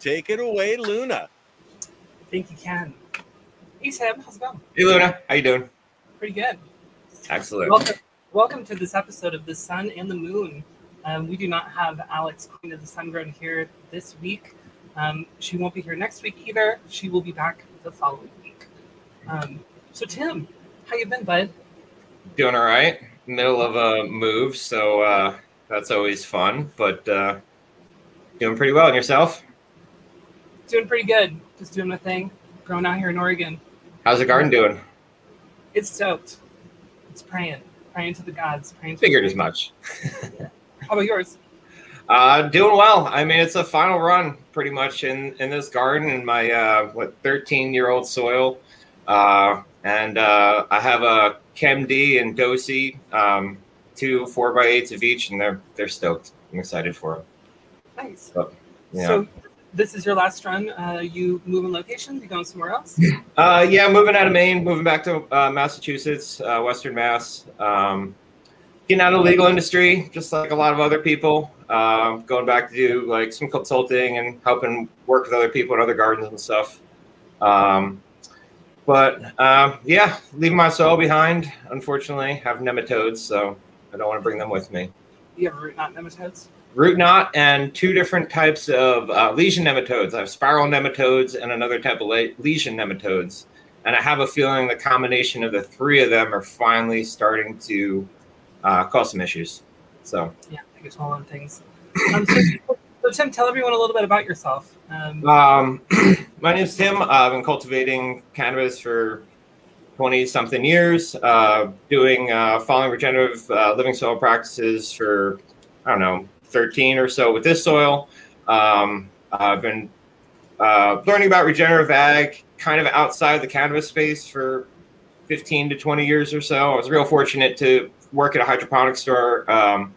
take it away, Luna. I think you, can. Hey, Tim. How's it going? Hey, Luna. How you doing? Pretty good. Excellent. Welcome, welcome to this episode of The Sun and the Moon. Um, we do not have Alex, Queen of the Sun Grown, here this week. Um, she won't be here next week either. She will be back the following week. Um, so, Tim, how you been, bud? Doing all right. Middle of a move, so uh, that's always fun. But uh, doing pretty well. And yourself? Doing pretty good. Just doing my thing. Growing out here in Oregon. How's the garden doing? It's stoked. It's praying, praying to the gods. Praying. To Figured as much. How about yours? Uh, doing well. I mean, it's a final run pretty much in, in this garden in my uh, what 13 year old soil, uh, and uh, I have a ChemD and Dosi, um, two four by eights of each, and they're they're stoked. I'm excited for them. Nice. So, yeah. So this is your last run. Uh, you moving locations? You going somewhere else? Uh, yeah, moving out of Maine, moving back to uh, Massachusetts, uh, Western Mass. Um, getting out of the legal industry, just like a lot of other people. Um, going back to do like some consulting and helping work with other people in other gardens and stuff. Um, but um, yeah, leaving my soil behind. Unfortunately, have nematodes, so I don't want to bring them with me. You have root knot nematodes? Root knot and two different types of uh, lesion nematodes. I have spiral nematodes and another type of le- lesion nematodes. And I have a feeling the combination of the three of them are finally starting to uh, cause some issues. So, Yeah, I guess all on things. Um, so, so, Tim, tell everyone a little bit about yourself. Um, um, my name's Tim. I've been cultivating cannabis for 20 something years, uh, doing uh, following regenerative uh, living soil practices for, I don't know, 13 or so with this soil. Um, I've been uh, learning about regenerative ag kind of outside the cannabis space for 15 to 20 years or so. I was real fortunate to work at a hydroponic store um,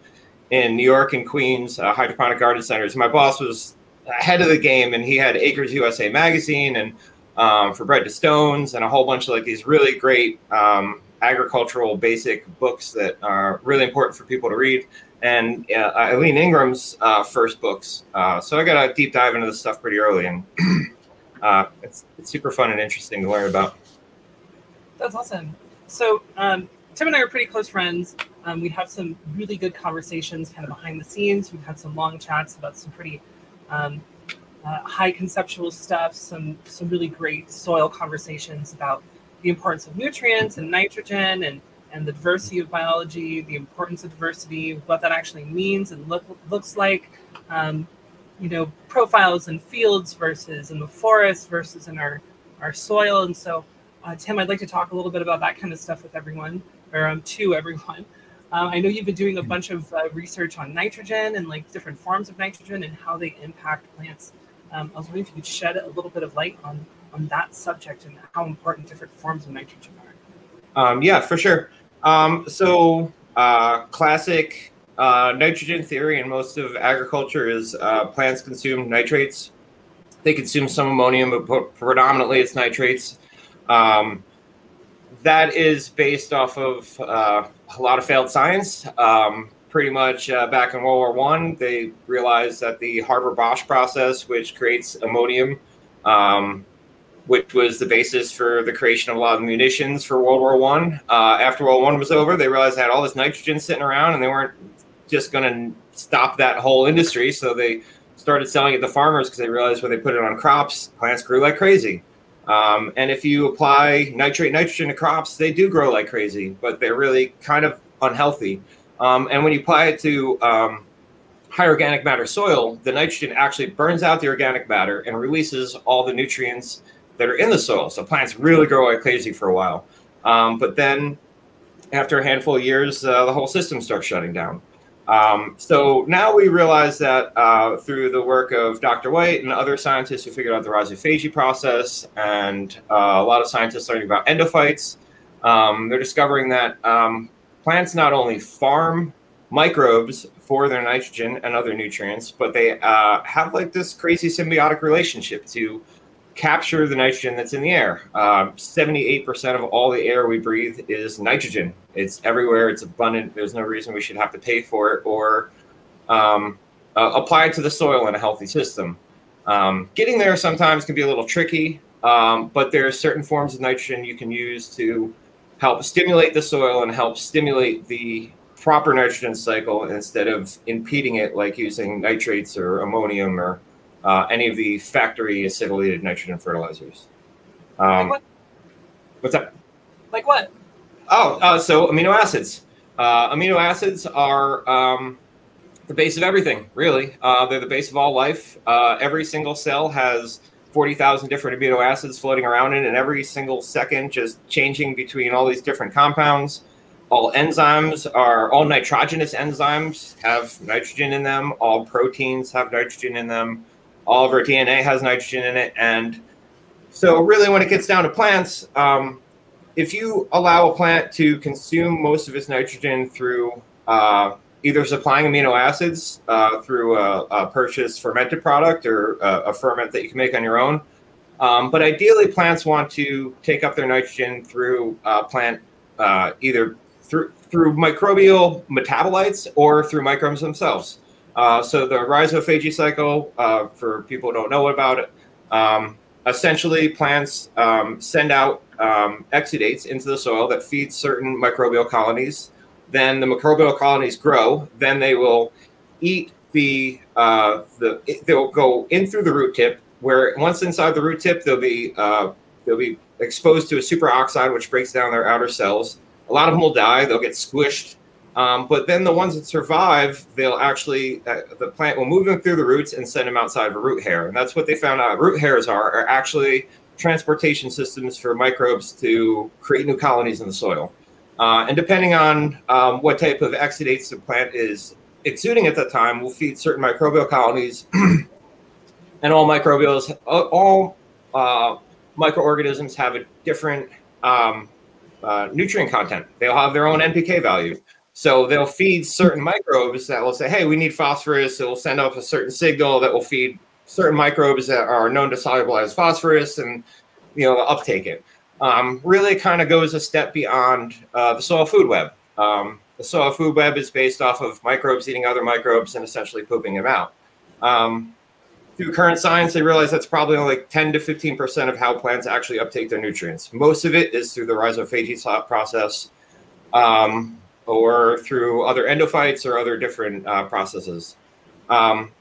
in New York and Queens, uh, hydroponic garden centers. My boss was ahead of the game, and he had Acres USA magazine and um, for Bread to Stones and a whole bunch of like these really great um, agricultural basic books that are really important for people to read. And uh, Elaine Ingham's uh, first books. Uh, so I got a deep dive into this stuff pretty early, and uh, it's, it's super fun and interesting to learn about. that's awesome. So um, Tim and I are pretty close friends. Um, we have some really good conversations kind of behind the scenes. We've had some long chats about some pretty um, uh, high conceptual stuff, some some really great soil conversations about the importance of nutrients and nitrogen and and the diversity of biology, the importance of diversity, what that actually means and look, looks like, um, you know, profiles in fields versus in the forest versus in our our soil. And so, uh, Tim, I'd like to talk a little bit about that kind of stuff with everyone, or um, to everyone. Uh, I know you've been doing a bunch of uh, research on nitrogen and like different forms of nitrogen and how they impact plants. Um, I was wondering if you could shed a little bit of light on on that subject and how important different forms of nitrogen are. Um, yeah, for sure. Um, so, uh, classic uh, nitrogen theory in most of agriculture is uh, plants consume nitrates. They consume some ammonium, but predominantly it's nitrates. Um, that is based off of uh, a lot of failed science. Um, pretty much uh, back in World War One, they realized that the Haber Bosch process, which creates ammonium, um, which was the basis for the creation of a lot of munitions for World War One. Uh, after World War One was over, they realized they had all this nitrogen sitting around, and they weren't just going to stop that whole industry. So they started selling it to farmers because they realized when they put it on crops, plants grew like crazy. Um, and if you apply nitrate nitrogen to crops, they do grow like crazy, but they're really kind of unhealthy. Um, and when you apply it to um, high organic matter soil, the nitrogen actually burns out the organic matter and releases all the nutrients that are in the soil. So plants really grow like crazy for a while. Um, but then after a handful of years, uh, the whole system starts shutting down. Um, so now we realize that uh, through the work of Dr. White and other scientists who figured out the rhizophagy process, and uh, a lot of scientists learning about endophytes, um, they're discovering that um, plants not only farm microbes for their nitrogen and other nutrients, but they uh, have like this crazy symbiotic relationship to capture the nitrogen that's in the air. Um, 78% of all the air we breathe is nitrogen. It's everywhere, it's abundant. There's no reason we should have to pay for it or um, uh, apply it to the soil in a healthy system. Um, getting there sometimes can be a little tricky, um, but there are certain forms of nitrogen you can use to help stimulate the soil and help stimulate the proper nitrogen cycle instead of impeding it like using nitrates or ammonium or uh, any of the factory acetylated nitrogen fertilizers. Um, Like what? what's that? Like what? Oh, uh, so amino acids. Uh, amino acids are um, the base of everything, really. Uh, they're the base of all life. Uh, every single cell has 40,000 different amino acids floating around in, and every single second just changing between all these different compounds. All enzymes are, all nitrogenous enzymes have nitrogen in them. All proteins have nitrogen in them. All of our DNA has nitrogen in it. And so, really, when it gets down to plants, um, if you allow a plant to consume most of its nitrogen through uh, either supplying amino acids uh, through a, a purchased fermented product or a, a, ferment that you can make on your own, um, but ideally plants want to take up their nitrogen through uh, plant uh, either through through microbial metabolites or through microbes themselves. Uh, so the rhizophagy cycle, uh, for people who don't know about it, um, essentially plants um, send out um, exudates into the soil that feed certain microbial colonies. Then the microbial colonies grow. Then they will eat the uh, the they'll go in through the root tip. Where once inside the root tip, they'll be uh, they'll be exposed to a superoxide, which breaks down their outer cells. A lot of them will die. They'll get squished. Um, but then the ones that survive, they'll actually uh, the plant will move them through the roots and send them outside of a root hair, and that's what they found out. Root hairs are are actually transportation systems for microbes to create new colonies in the soil. Uh, and depending on um, what type of exudates the plant is exuding at that time, will feed certain microbial colonies. and all microbials, all uh, microorganisms have a different um, uh, nutrient content. They'll have their own NPK value. So they'll feed certain microbes that will say, hey, we need phosphorus. It will send off a certain signal that will feed certain microbes that are known to solubilize phosphorus and you know uptake it. Um, really, kind of goes a step beyond uh, the soil food web. Um, the soil food web is based off of microbes eating other microbes and essentially pooping them out. Um, through current science, they realize that's probably only 10 to 15 percent of how plants actually uptake their nutrients. Most of it is through the rhizophagy process, um, or through other endophytes or other different uh, processes. Um,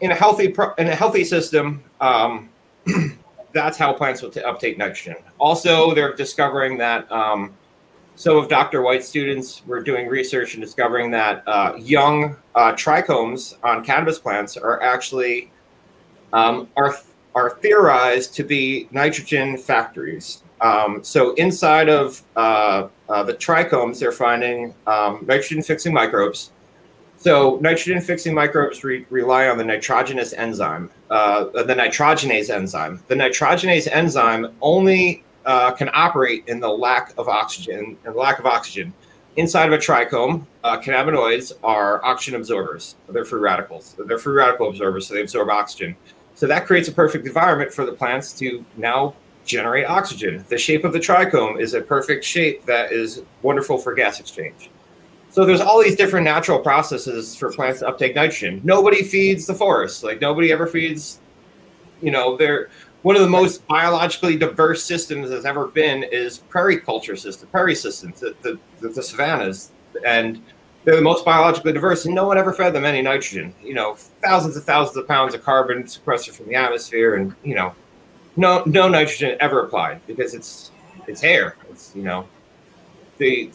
in a healthy pro- in a healthy system, um, that's how plants will t- uptake nitrogen. Also, they're discovering that um, some of Dr. White's students were doing research and discovering that uh, young uh, trichomes on cannabis plants are actually um, are are theorized to be nitrogen factories. Um, so inside of uh, the trichomes, they're finding um, nitrogen fixing microbes so nitrogen fixing microbes re- rely on the nitrogenous enzyme, uh, the nitrogenase enzyme. The nitrogenase enzyme only uh, can operate in the lack of oxygen and the lack of oxygen. Inside of a trichome, uh, cannabinoids are oxygen absorbers. They're free radicals. They're free radical absorbers, so they absorb oxygen. So that creates a perfect environment for the plants to now generate oxygen. The shape of the trichome is a perfect shape that is wonderful for gas exchange. So there's all these different natural processes for plants to uptake nitrogen. Nobody feeds the forest. Like nobody ever feeds, you know, they're one of the most biologically diverse systems that's ever been is prairie culture system, prairie systems, the, the, the, the savannas. And they're the most biologically diverse, and no one ever fed them any nitrogen. You know, thousands and thousands of pounds of carbon sequestered from the atmosphere, and you know, no no nitrogen ever applied because it's it's air. It's you know, the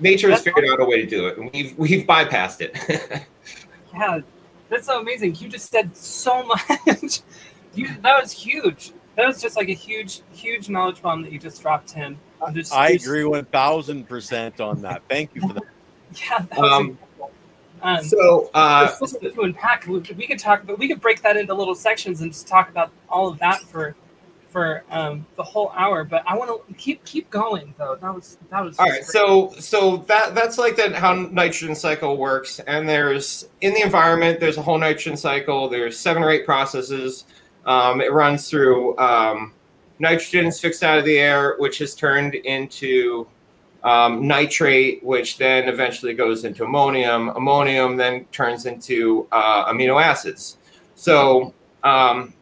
nature has figured out a way to do it, and we've we've bypassed it. yeah, that's so amazing. You just said so much. you that was huge. That was just like a huge, huge knowledge bomb that you just dropped, Tim. Just, I just, agree one thousand percent on that. Thank you for that. yeah. That um, um, so uh, to unpack, we could talk, but we could break that into little sections and just talk about all of that for for um, the whole hour, but I want to keep keep going though. That was that was all right. Great. So so that that's like that how nitrogen cycle works. And there's in the environment, there's a whole nitrogen cycle. There's seven or eight processes. Um, it runs through um, nitrogen is fixed out of the air, which is turned into um, nitrate, which then eventually goes into ammonium. Ammonium then turns into uh, amino acids. So um,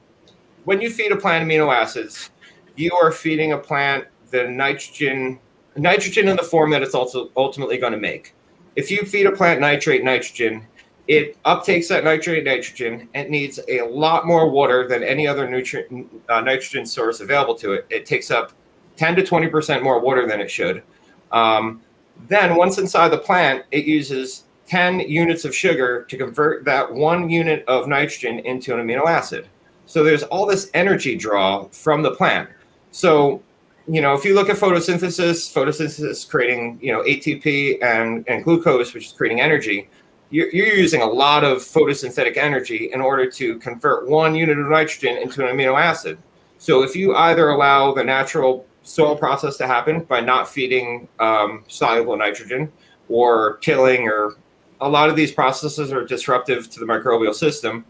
when you feed a plant amino acids, you are feeding a plant the nitrogen nitrogen in the form that it's also ultimately going to make. If you feed a plant nitrate nitrogen, it uptakes that nitrate nitrogen and needs a lot more water than any other nutrient uh, nitrogen source available to it. It takes up 10 to 20 percent more water than it should. Um, then once inside the plant, it uses 10 units of sugar to convert that one unit of nitrogen into an amino acid. So there's all this energy draw from the plant. So, you know, if you look at photosynthesis, photosynthesis creating, you know, ATP and, and glucose, which is creating energy, you're, you're using a lot of photosynthetic energy in order to convert one unit of nitrogen into an amino acid. So if you either allow the natural soil process to happen by not feeding um, soluble nitrogen or tilling or a lot of these processes are disruptive to the microbial system.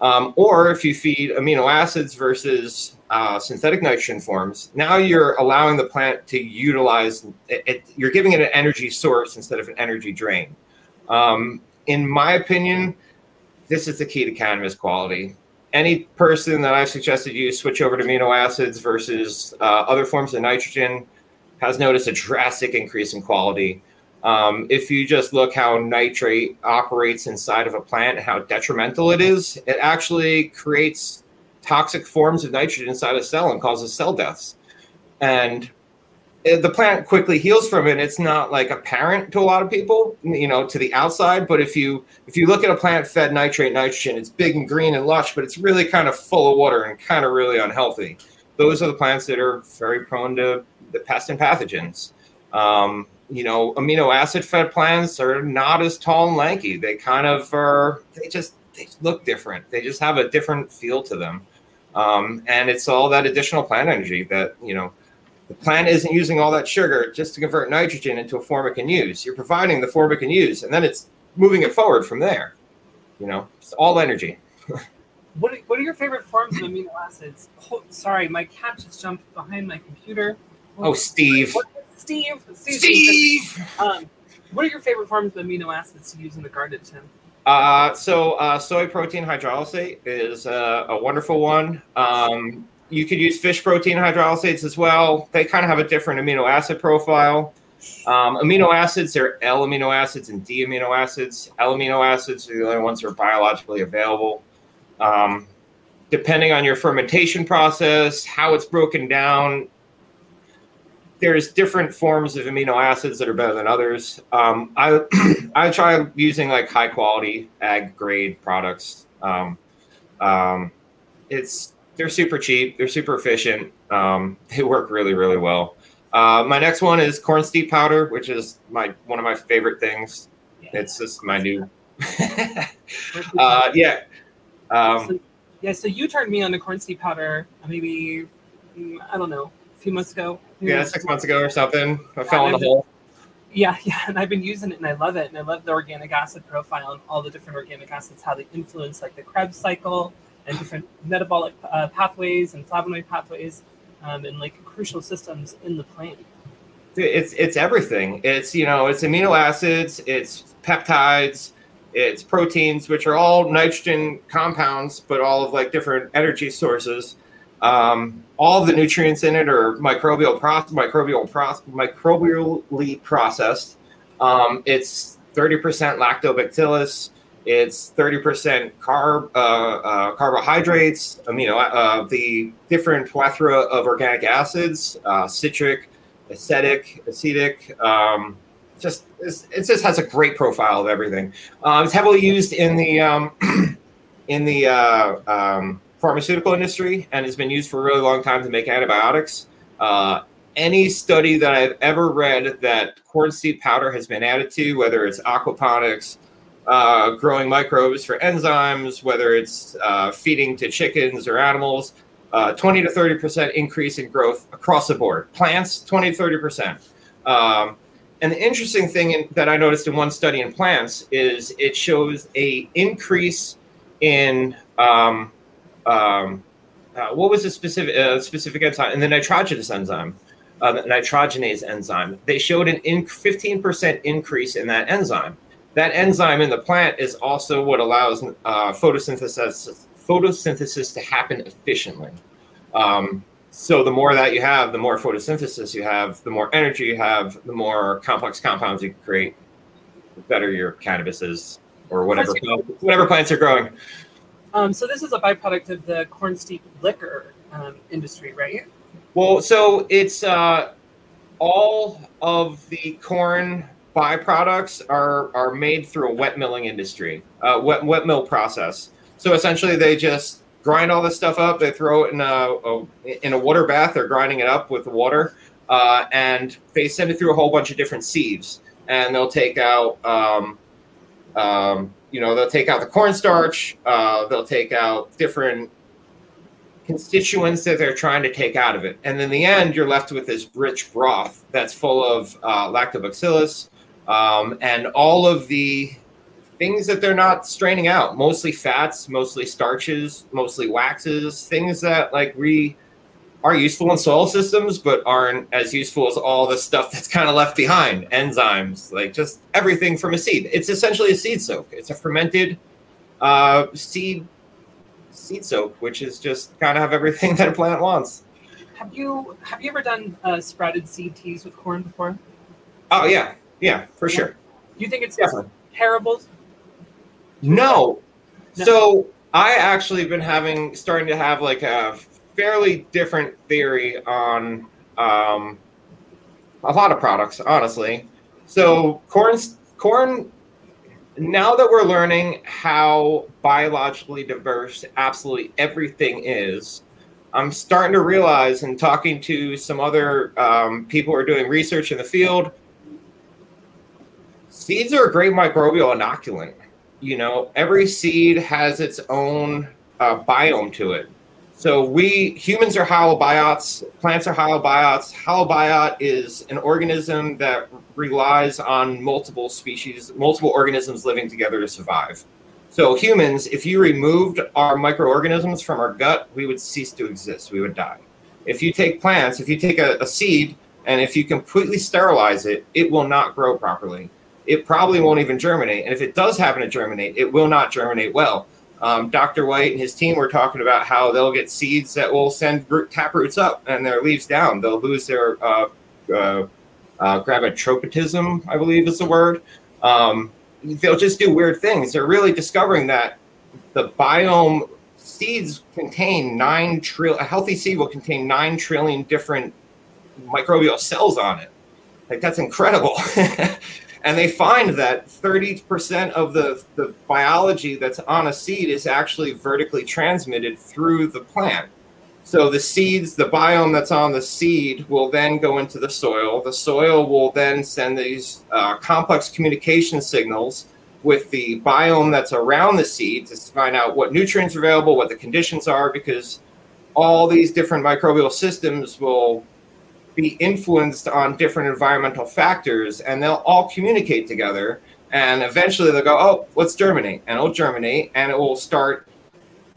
Um, or if you feed amino acids versus uh, synthetic nitrogen forms, now you're allowing the plant to utilize it, it, You're giving it an energy source instead of an energy drain. Um, in my opinion, this is the key to cannabis quality. Any person that I've suggested you switch over to amino acids versus uh, other forms of nitrogen has noticed a drastic increase in quality. Um, if you just look how nitrate operates inside of a plant, how detrimental it is, it actually creates toxic forms of nitrogen inside a cell and causes cell deaths. And the plant quickly heals from it. It's not like apparent to a lot of people, you know, to the outside. But if you if you look at a plant fed nitrate nitrogen, it's big and green and lush, but it's really kind of full of water and kind of really unhealthy. Those are the plants that are very prone to the pests and pathogens. Um, you know, amino acid fed plants are not as tall and lanky. They kind of are, they just they look different. They just have a different feel to them. Um, and it's all that additional plant energy that, you know, the plant isn't using all that sugar just to convert nitrogen into a form it can use. You're providing the form it can use, and then it's moving it forward from there. You know, it's all energy. what, are, what are your favorite forms of amino acids? Oh, sorry, my cat just jumped behind my computer. Oh, Steve. What, Steve. Steve. Steve. Um, what are your favorite forms of amino acids to use in the garden, Tim? Uh, so uh, soy protein hydrolysate is uh, a wonderful one. Um, you could use fish protein hydrolysates as well. They kind of have a different amino acid profile. Um, amino acids, there are L amino acids and D amino acids. L amino acids are the only ones that are biologically available. Um, depending on your fermentation process, how it's broken down, there's different forms of amino acids that are better than others. Um, I I try using like high quality ag grade products. Um, um, it's they're super cheap. They're super efficient. Um, they work really really well. Uh, my next one is corn steep powder, which is my one of my favorite things. Yeah. It's just my new. uh, yeah. Um, so, yeah. So you turned me on to corn steep powder. Maybe mm, I don't know a few months ago yeah, six months ago or something. I yeah, fell in the hole. Yeah, yeah, and I've been using it and I love it. And I love the organic acid profile and all the different organic acids, how they influence like the Krebs cycle and different metabolic uh, pathways and flavonoid pathways um, and like crucial systems in the plant. It's it's everything. It's you know it's amino acids, it's peptides, it's proteins, which are all nitrogen compounds, but all of like different energy sources. Um, all the nutrients in it are microbial microbial microbially processed. Um, it's 30% lactobacillus. It's 30% carb, uh, uh, carbohydrates, amino, uh, the different plethora of organic acids, uh, citric, acetic, acetic. Um, just it just has a great profile of everything. Uh, it's heavily used in the um, in the uh, um, pharmaceutical industry and has been used for a really long time to make antibiotics. Uh, any study that I've ever read that corn steep powder has been added to, whether it's aquaponics, uh, growing microbes for enzymes, whether it's uh, feeding to chickens or animals, uh, 20 to 30% increase in growth across the board. Plants, 20 to 30%. Um, and the interesting thing in, that I noticed in one study in plants is it shows a increase in um, um, uh, what was the specific uh, specific enzyme and the nitrogenous enzyme, uh, the nitrogenase enzyme. They showed an in 15% increase in that enzyme. That enzyme in the plant is also what allows uh, photosynthesis photosynthesis to happen efficiently. Um, so the more that you have, the more photosynthesis you have, the more energy you have, the more complex compounds you can create, the better your cannabis is, or whatever whatever plants are growing. Um, so this is a byproduct of the corn steep liquor um, industry, right? Well, so it's uh, all of the corn byproducts are are made through a wet milling industry, uh, wet wet mill process. So essentially, they just grind all this stuff up. They throw it in a, a in a water bath. They're grinding it up with the water, uh, and they send it through a whole bunch of different sieves. And they'll take out, um, um, you know, they'll take out the cornstarch. Uh, they'll take out different constituents that they're trying to take out of it. And in the end, you're left with this rich broth that's full of uh, lactobacillus um, and all of the things that they're not straining out mostly fats mostly starches mostly waxes things that like we are useful in soil systems but aren't as useful as all the stuff that's kind of left behind. Enzymes like just everything from a seed. It's essentially a seed soak. It's a fermented uh, seed seed soak which is just kind of have everything that a plant wants. Have you have you ever done uh, sprouted seed teas with corn before? Oh yeah. Yeah for sure. Do you think it's Definitely. terrible? No. no. So I actually been having starting to have like a fairly different theory on um, a lot of products, honestly. So corn corn now that we're learning how biologically diverse absolutely everything is, I'm starting to realize and talking to some other um, people who are doing research in the field, seeds are a great microbial inoculant you know, every seed has its own uh, biome to it. So we humans are holobionts, plants are holobionts. Holobiont is an organism that relies on multiple species, multiple organisms living together to survive. So humans, if you removed our microorganisms from our gut, we would cease to exist. We would die. If you take plants, if you take a, a seed and if you completely sterilize it, it will not grow properly it probably won't even germinate. And if it does happen to germinate, it will not germinate well. Um, Dr. White and his team were talking about how they'll get seeds that will send root, tap roots up and their leaves down. They'll lose their uh, uh, uh, gravitropism, I believe is the word. Um, they'll just do weird things. They're really discovering that the biome seeds contain nine trillion. A healthy seed will contain nine trillion different microbial cells on it. Like that's incredible. and they find that 30% of the, the biology that's on a seed is actually vertically transmitted through the plant. So the seeds, the biome that's on the seed will then go into the soil. The soil will then send these uh, complex communication signals with the biome that's around the seed to find out what nutrients are available, what the conditions are, because all these different microbial systems will be influenced on different environmental factors and they'll all communicate together and eventually they'll go oh let's germinate? And it'll germinate and it will start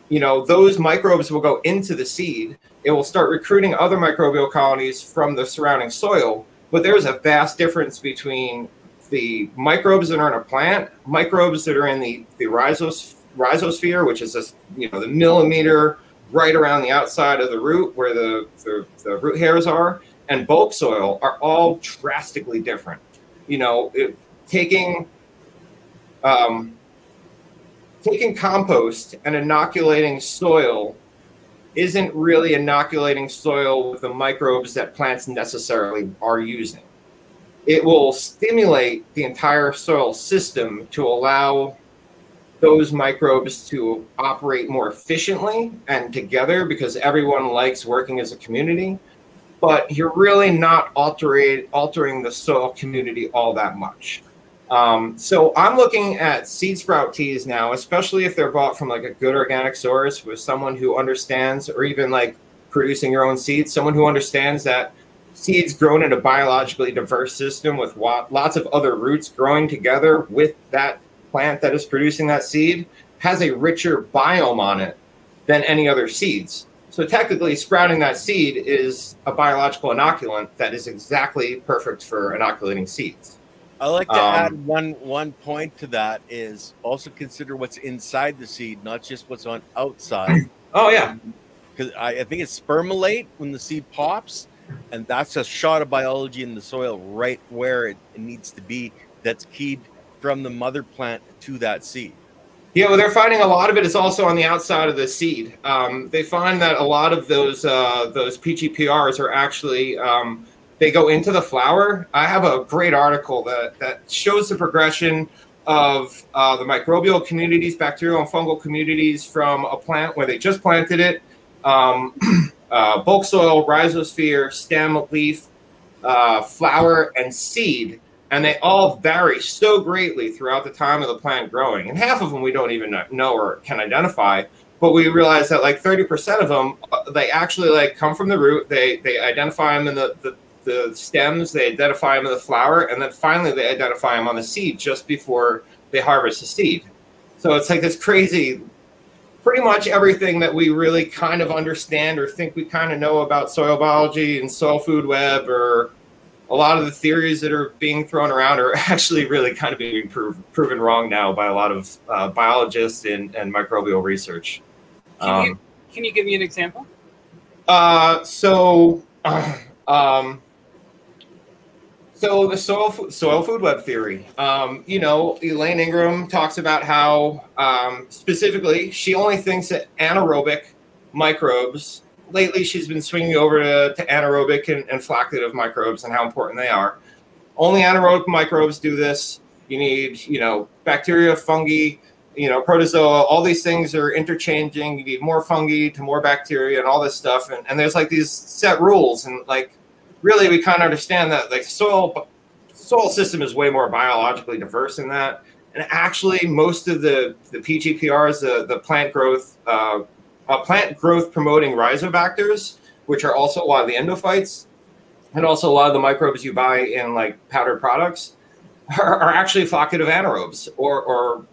you know those microbes will go into the seed. It will start recruiting other microbial colonies from the surrounding soil but there's a vast difference between the microbes that are in a plant microbes that are in the, the rhizos, rhizosphere which is this you know the millimeter right around the outside of the root where the, the, the root hairs are and bulk soil are all drastically different. You know, it, taking um, taking compost and inoculating soil isn't really inoculating soil with the microbes that plants necessarily are using. It will stimulate the entire soil system to allow those microbes to operate more efficiently and together because everyone likes working as a community but you're really not altering altering the soil community all that much. Um, so I'm looking at seed sprout teas now, especially if they're bought from like a good organic source with someone who understands, or even like producing your own seeds, someone who understands that seeds grown in a biologically diverse system with lots of other roots growing together with that plant that is producing that seed has a richer biome on it than any other seeds. So technically, sprouting that seed is a biological inoculant that is exactly perfect for inoculating seeds. I like to Um, add one one point to that is also consider what's inside the seed, not just what's on outside. Oh yeah, Because I, I think it's spermolate when the seed pops, and that's a shot of biology in the soil right where it, it needs to be. That's keyed from the mother plant to that seed. Yeah, well, they're finding a lot of it is also on the outside of the seed. Um, they find that a lot of those uh, those PGPRs are actually um, they go into the flower. I have a great article that that shows the progression of uh, the microbial communities, bacterial and fungal communities from a plant where they just planted it, um, uh, bulk soil, rhizosphere, stem, leaf, uh, flower, and seed and they all vary so greatly throughout the time of the plant growing. And half of them we don't even know or can identify. But we realize that like 30% of them, uh, they actually like come from the root. They they identify them in the, the, the stems, they identify them in the flower, and then finally they identify them on the seed just before they harvest the seed. So it's like this crazy, pretty much everything that we really kind of understand or think we kind of know about soil biology and soil food web or a lot of the theories that are being thrown around are actually really kind of being prov- proven wrong now by a lot of uh, biologists and, and microbial research. Can you can you give me an example? Uh, so, um, so the soil soil food web theory. Um, you know, Elaine Ingham talks about how um, specifically she only thinks that anaerobic microbes. Lately, she's been swinging over to, to anaerobic and, and facultative microbes and how important they are. Only anaerobic microbes do this. You need, you know, bacteria, fungi, you know, protozoa, all these things are interchanging. You need more fungi to more bacteria and all this stuff. And, and there's like these set rules. And like, really, we kind of understand that like soil, soil system is way more biologically diverse than that. And actually, most of the, the PGPRs, the, the plant growth, uh, uh, plant growth promoting rhizobacters, which are also a lot of the endophytes, and also a lot of the microbes you buy in like powdered products, are, are actually facultative anaerobes or, or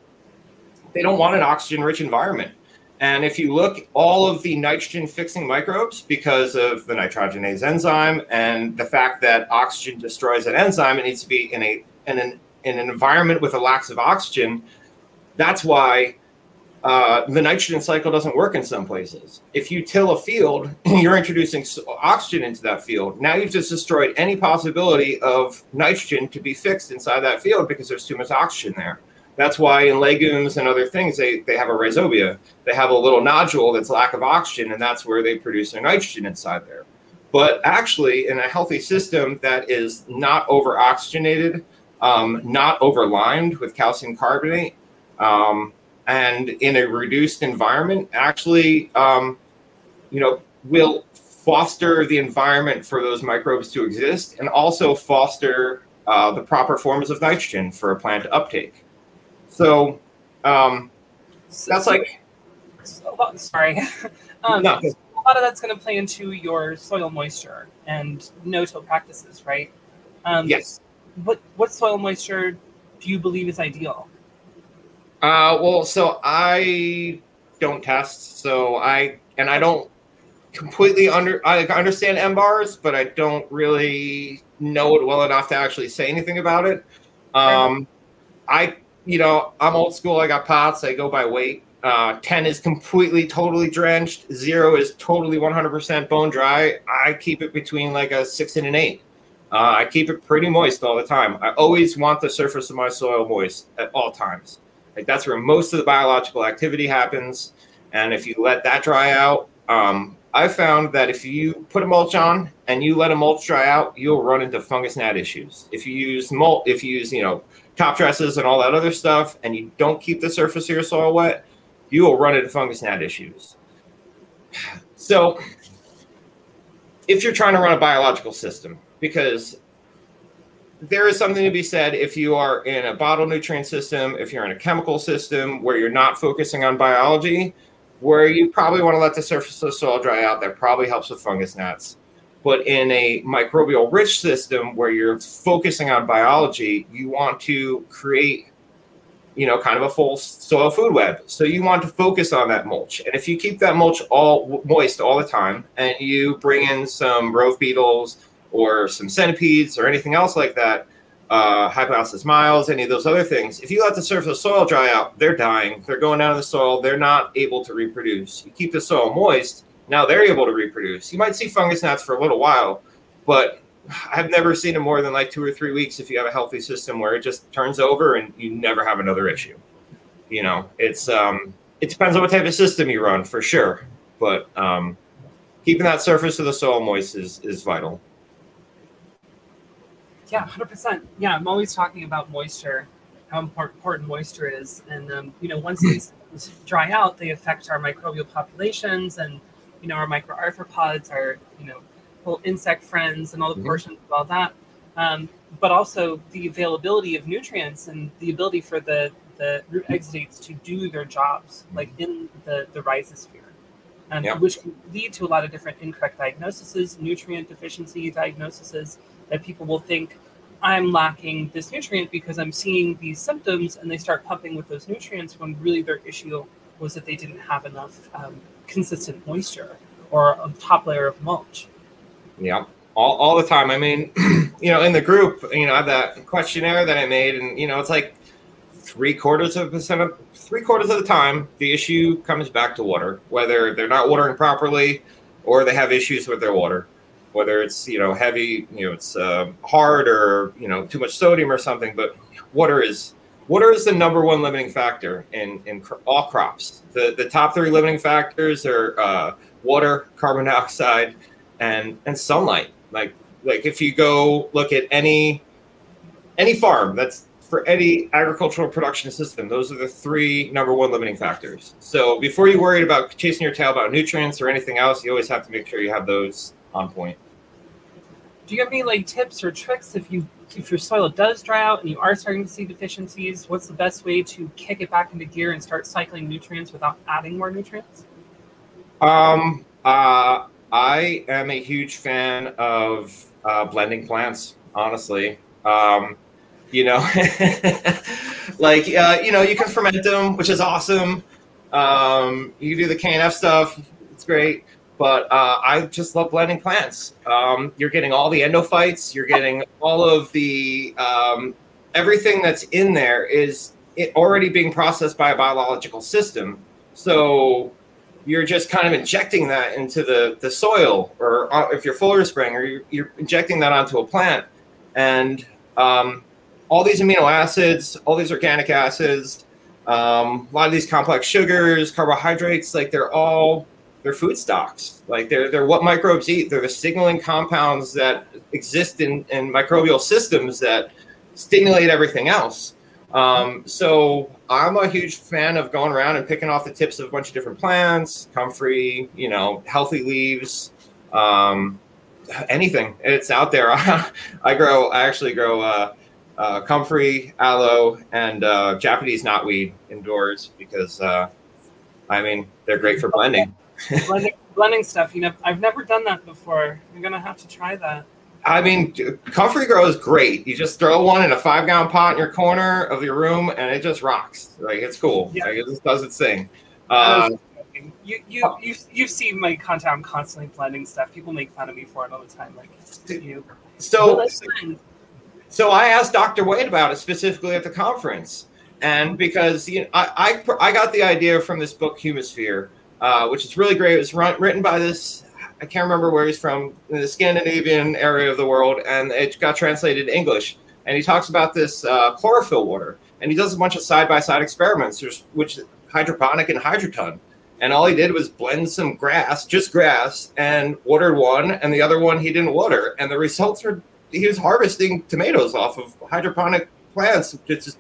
they don't want an oxygen rich environment. And if you look, all of the nitrogen fixing microbes, because of the nitrogenase enzyme and the fact that oxygen destroys that enzyme, it needs to be in a in an, in an environment with a lack of oxygen. That's why uh, the nitrogen cycle doesn't work in some places. If you till a field, you're introducing oxygen into that field. Now you've just destroyed any possibility of nitrogen to be fixed inside that field because there's too much oxygen there. That's why in legumes and other things, they, they have a rhizobia. They have a little nodule that's lack of oxygen, and that's where they produce their nitrogen inside there. But actually, in a healthy system that is not over oxygenated, um, not overlined with calcium carbonate, um, and in a reduced environment, actually, um, you know, will foster the environment for those microbes to exist, and also foster uh, the proper forms of nitrogen for a plant to uptake. So um, So- that's like so- oh, sorry. um, no, a lot of that's going to play into your soil moisture and no-till practices, right? Um, yes. What what soil moisture do you believe is ideal? Uh, well, so I don't test, so I and I don't completely under I understand M bars, but I don't really know it well enough to actually say anything about it. Um, I you know I'm old school. I got pots. I go by weight. Uh, Ten is completely totally drenched. Zero is totally 100% bone dry. I keep it between like a six and an eight. Uh, I keep it pretty moist all the time. I always want the surface of my soil moist at all times. Like that's where most of the biological activity happens. And if you let that dry out, um, I found that if you put a mulch on and you let a mulch dry out, you'll run into fungus gnat issues. If you use mulch, if you use you know top dresses and all that other stuff, and you don't keep the surface of your soil wet, you will run into fungus gnat issues. So, if you're trying to run a biological system, because there is something to be said if you are in a bottle nutrient system, if you're in a chemical system where you're not focusing on biology, where you probably want to let the surface of the soil dry out. That probably helps with fungus gnats. But in a microbial rich system where you're focusing on biology, you want to create, you know, kind of a full soil food web. So you want to focus on that mulch. And if you keep that mulch all moist all the time and you bring in some rove beetles, or some centipedes or anything else like that, uh, miles, any of those other things. If you let the surface of soil dry out, they're dying. They're going down in the soil. They're not able to reproduce. You keep the soil moist. Now they're able to reproduce. You might see fungus gnats for a little while, but I've never seen them more than like two or three weeks if you have a healthy system where it just turns over and you never have another issue. You know, it's um, it depends on what type of system you run for sure, but um, keeping that surface of the soil moist is is vital. Yeah, hundred percent. Yeah, I'm always talking about moisture, how important moisture is, and um, you know, once these dry out, they affect our microbial populations, and you know, our microarthropods, our you know, little insect friends, and all the mm-hmm. portions of all that. Um, but also the availability of nutrients and the ability for the the root exudates to do their jobs, like in the the rhizosphere um, yeah. which can lead to a lot of different incorrect diagnoses, nutrient deficiency diagnoses that people will think I'm lacking this nutrient because I'm seeing these symptoms and they start pumping with those nutrients when really their issue was that they didn't have enough um, consistent moisture or a top layer of mulch. Yeah, all, all the time. I mean, you know, in the group, you know, I have that questionnaire that I made, and, you know, it's like three quarters of a percent of three quarters of the time, the issue comes back to water, whether they're not watering properly or they have issues with their water, whether it's you know heavy, you know it's uh, hard or you know too much sodium or something. But water is water is the number one limiting factor in in all crops. The the top three limiting factors are uh, water, carbon dioxide, and and sunlight. Like like if you go look at any any farm that's for any agricultural production system, those are the three number one limiting factors. So before you worried about chasing your tail about nutrients or anything else, you always have to make sure you have those on point. Do you have any like tips or tricks if you if your soil does dry out and you are starting to see deficiencies? What's the best way to kick it back into gear and start cycling nutrients without adding more nutrients? Um, uh, I am a huge fan of uh, blending plants. Honestly, um, you know like uh, you know you can ferment them which is awesome um, you do the knf stuff it's great but uh, i just love blending plants um, you're getting all the endophytes you're getting all of the um, everything that's in there is it already being processed by a biological system. So you're just kind of injecting that into the, the soil or uh, if you're foliar spraying or you're, you're injecting that onto a plant. And um, all these amino acids, all these organic acids, um, a lot of these complex sugars, carbohydrates, like they're all they're food stocks. Like they're they're what microbes eat. They're the signaling compounds that exist in, in microbial systems that stimulate everything else. Um, so I'm a huge fan of going around and picking off the tips of a bunch of different plants, comfrey, you know, healthy leaves, um, anything. It's out there. I grow. I actually grow. Uh, uh, comfrey, aloe, and uh, Japanese knotweed indoors because uh, I mean they're great for blending. Blending. blending. stuff. You know, I've never done that before. I'm gonna have to try that. I mean, comfrey grow is great. You just throw one in a five gallon pot in your corner of your room, and it just rocks. Like it's cool. Yeah. Like, it just does its thing. Uh, you you you've, you've seen my content. I'm constantly blending stuff. People make fun of me for it all the time. Like you. So, well, so I asked Dr. White about it specifically at the conference, and because you know, I, I, I got the idea from this book Humusphere, uh, which is really great. It was run, written by this I can't remember where he's from, in the Scandinavian area of the world, and it got translated to English. And he talks about this uh, chlorophyll water, and he does a bunch of side by side experiments, which hydroponic and hydroton. And all he did was blend some grass, just grass, and watered one, and the other one he didn't water. And the results were he was harvesting tomatoes off of hydroponic plants, just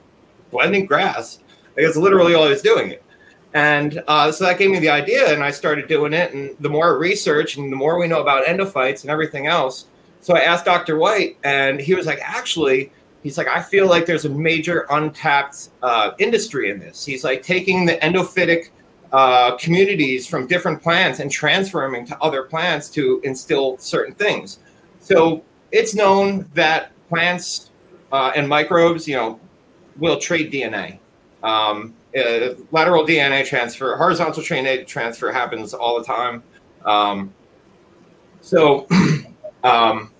blending grass. Like it's literally all he was doing it. And uh, so that gave me the idea, and I started doing it. And the more research and the more we know about endophytes and everything else, so I asked Dr. White, and he was like, actually, he's like, I feel like there's a major untapped uh, industry in this. He's like taking the endophytic uh, communities from different plants and transferring to other plants to instill certain things. So it's known that plants uh, and microbes, you know, will trade DNA. Um, uh, lateral DNA transfer, horizontal DNA transfer happens all the time. Um, so, um,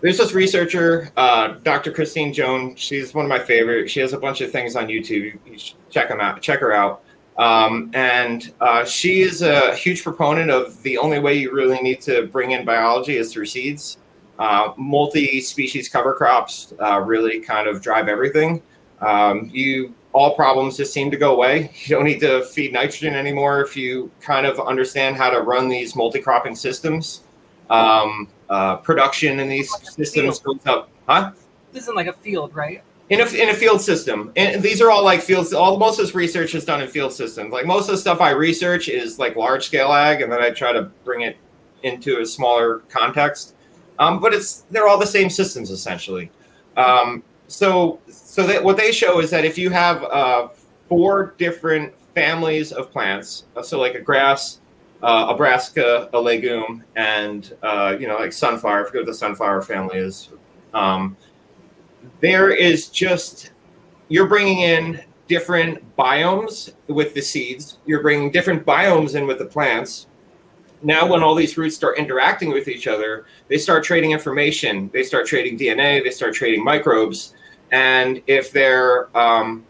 there's this researcher, uh, Dr. Christine Jones. She's one of my favorite. She has a bunch of things on YouTube. You check them out. Check her out. Um, and uh, she is a huge proponent of the only way you really need to bring in biology is through seeds. Uh, multi-species cover crops uh, really kind of drive everything. Um, you all problems just seem to go away. You don't need to feed nitrogen anymore if you kind of understand how to run these multi-cropping systems. Um, uh, production in these systems goes up, huh? This isn't like a field, right? In a, in a field system, and these are all like fields. All most of this research is done in field systems. Like most of the stuff I research is like large scale ag, and then I try to bring it into a smaller context. Um, but it's they're all the same systems essentially. Um, so so that what they show is that if you have uh, four different families of plants, uh, so like a grass, uh, a brassica, a legume, and uh, you know like sunflower. I forget what the sunflower family is. Um, there is just you're bringing in different biomes with the seeds. You're bringing different biomes in with the plants. Now, when all these roots start interacting with each other, they start trading information. They start trading DNA. They start trading microbes. And if they're um,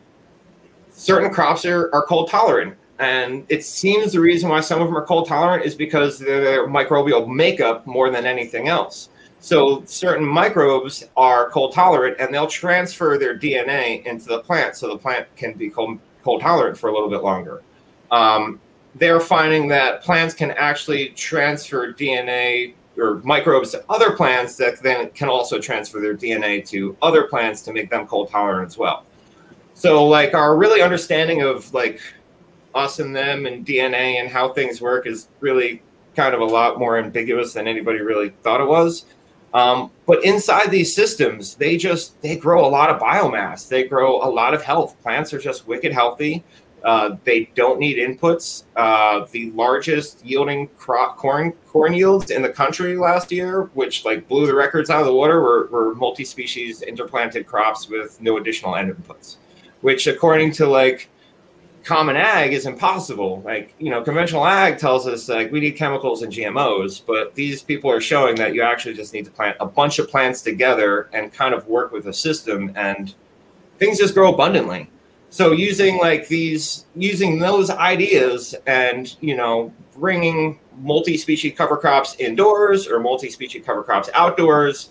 certain crops are, are cold tolerant, and it seems the reason why some of them are cold tolerant is because their microbial makeup more than anything else. So certain microbes are cold tolerant and they'll transfer their DNA into the plant so the plant can be cold, cold tolerant for a little bit longer. Um, they're finding that plants can actually transfer DNA or microbes to other plants that then can also transfer their DNA to other plants to make them cold tolerant as well. So like our really understanding of like us and them and DNA and how things work is really kind of a lot more ambiguous than anybody really thought it was. Um, but inside these systems, they just they grow a lot of biomass. They grow a lot of health. Plants are just wicked healthy. Uh, they don't need inputs. Uh, the largest yielding crop corn corn yields in the country last year, which like blew the records out of the water, were, were multi-species interplanted crops with no additional end inputs. Which, according to like common ag is impossible. Like, you know, conventional ag tells us like we need chemicals and GMOs, but these people are showing that you actually just need to plant a bunch of plants together and kind of work with a system and things just grow abundantly. So using like these using those ideas and, you know, bringing multi-species cover crops indoors or multi-species cover crops outdoors,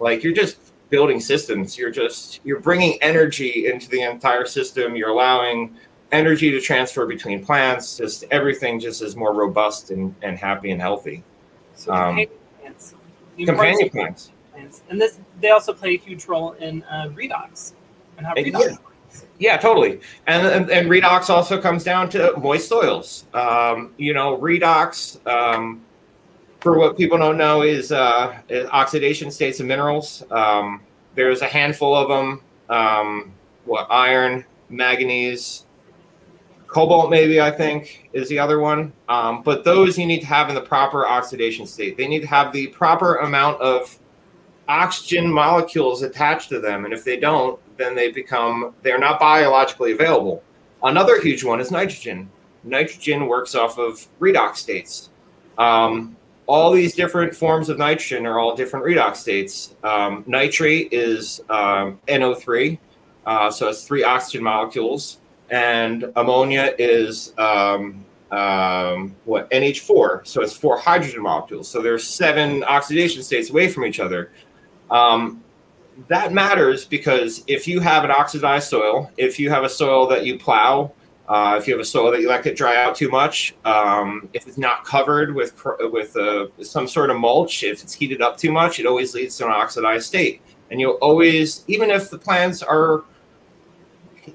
like you're just building systems. You're just you're bringing energy into the entire system. You're allowing energy to transfer between plants. Just everything just is more robust and, and happy and healthy. So Um, companion plants. The Companion plants. plants. And this they also play a huge role in uh, redox and how redox yeah. Yeah, totally. And, and and redox also comes down to moist soils. Um, you know, redox, um, for what people don't know, is, uh, is oxidation states of minerals. Um, there's a handful of them. Um, what iron, manganese, cobalt, maybe I think is the other one. Um, but those you need to have in the proper oxidation state. They need to have the proper amount of oxygen molecules attached to them, and if they don't, then they become they're not biologically available. Another huge one is nitrogen. Nitrogen works off of redox states. Um, all these different forms of nitrogen are all different redox states. Um, nitrate is um, NO3, uh, so it's three oxygen molecules, and ammonia is um, um, what NH4, so it's four hydrogen molecules. So there's seven oxidation states away from each other. Um, that matters because if you have an oxidized soil, if you have a soil that you plow, uh, if you have a soil that you let it dry out too much, um, if it's not covered with with uh, some sort of mulch, if it's heated up too much, it always leads to an oxidized state. And you'll always, even if the plants are,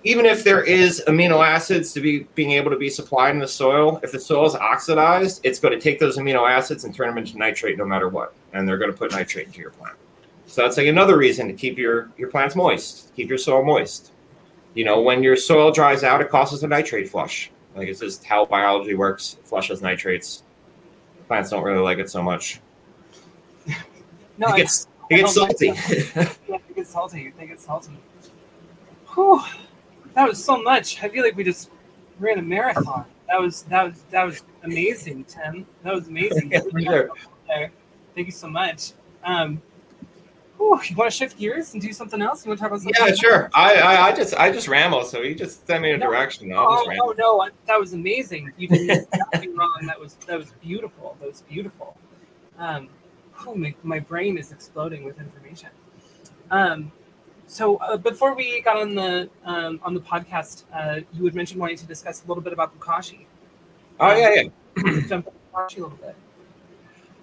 even if there is amino acids to be being able to be supplied in the soil, if the soil is oxidized, it's going to take those amino acids and turn them into nitrate no matter what, and they're going to put nitrate into your plant. So that's like another reason to keep your your plants moist, keep your soil moist. You know, when your soil dries out, it causes a nitrate flush. Like it's just how biology works. It flushes nitrates. Plants don't really like it so much. No, it gets it gets don't like salty. yeah, they get salty. They get salty. Whew, that was so much. I feel like we just ran a marathon. That was that was that was amazing, Tim. That was amazing. Yeah, sure. Thank you so much. Um, Ooh, you want to shift gears and do something else? You want to talk about something? Yeah, else? sure. I, I, I just I just ramble, so you just send me a No. direction. I'll Oh, oh no, I, that was amazing. You did nothing wrong. That was that was beautiful. That was beautiful. Um, oh, my, my brain is exploding with information. Um, so uh, before we got on the um, on the podcast, uh, you had mentioned wanting to discuss a little bit about Bokashi. Oh yeah, yeah. Jump into Bokashi a little bit.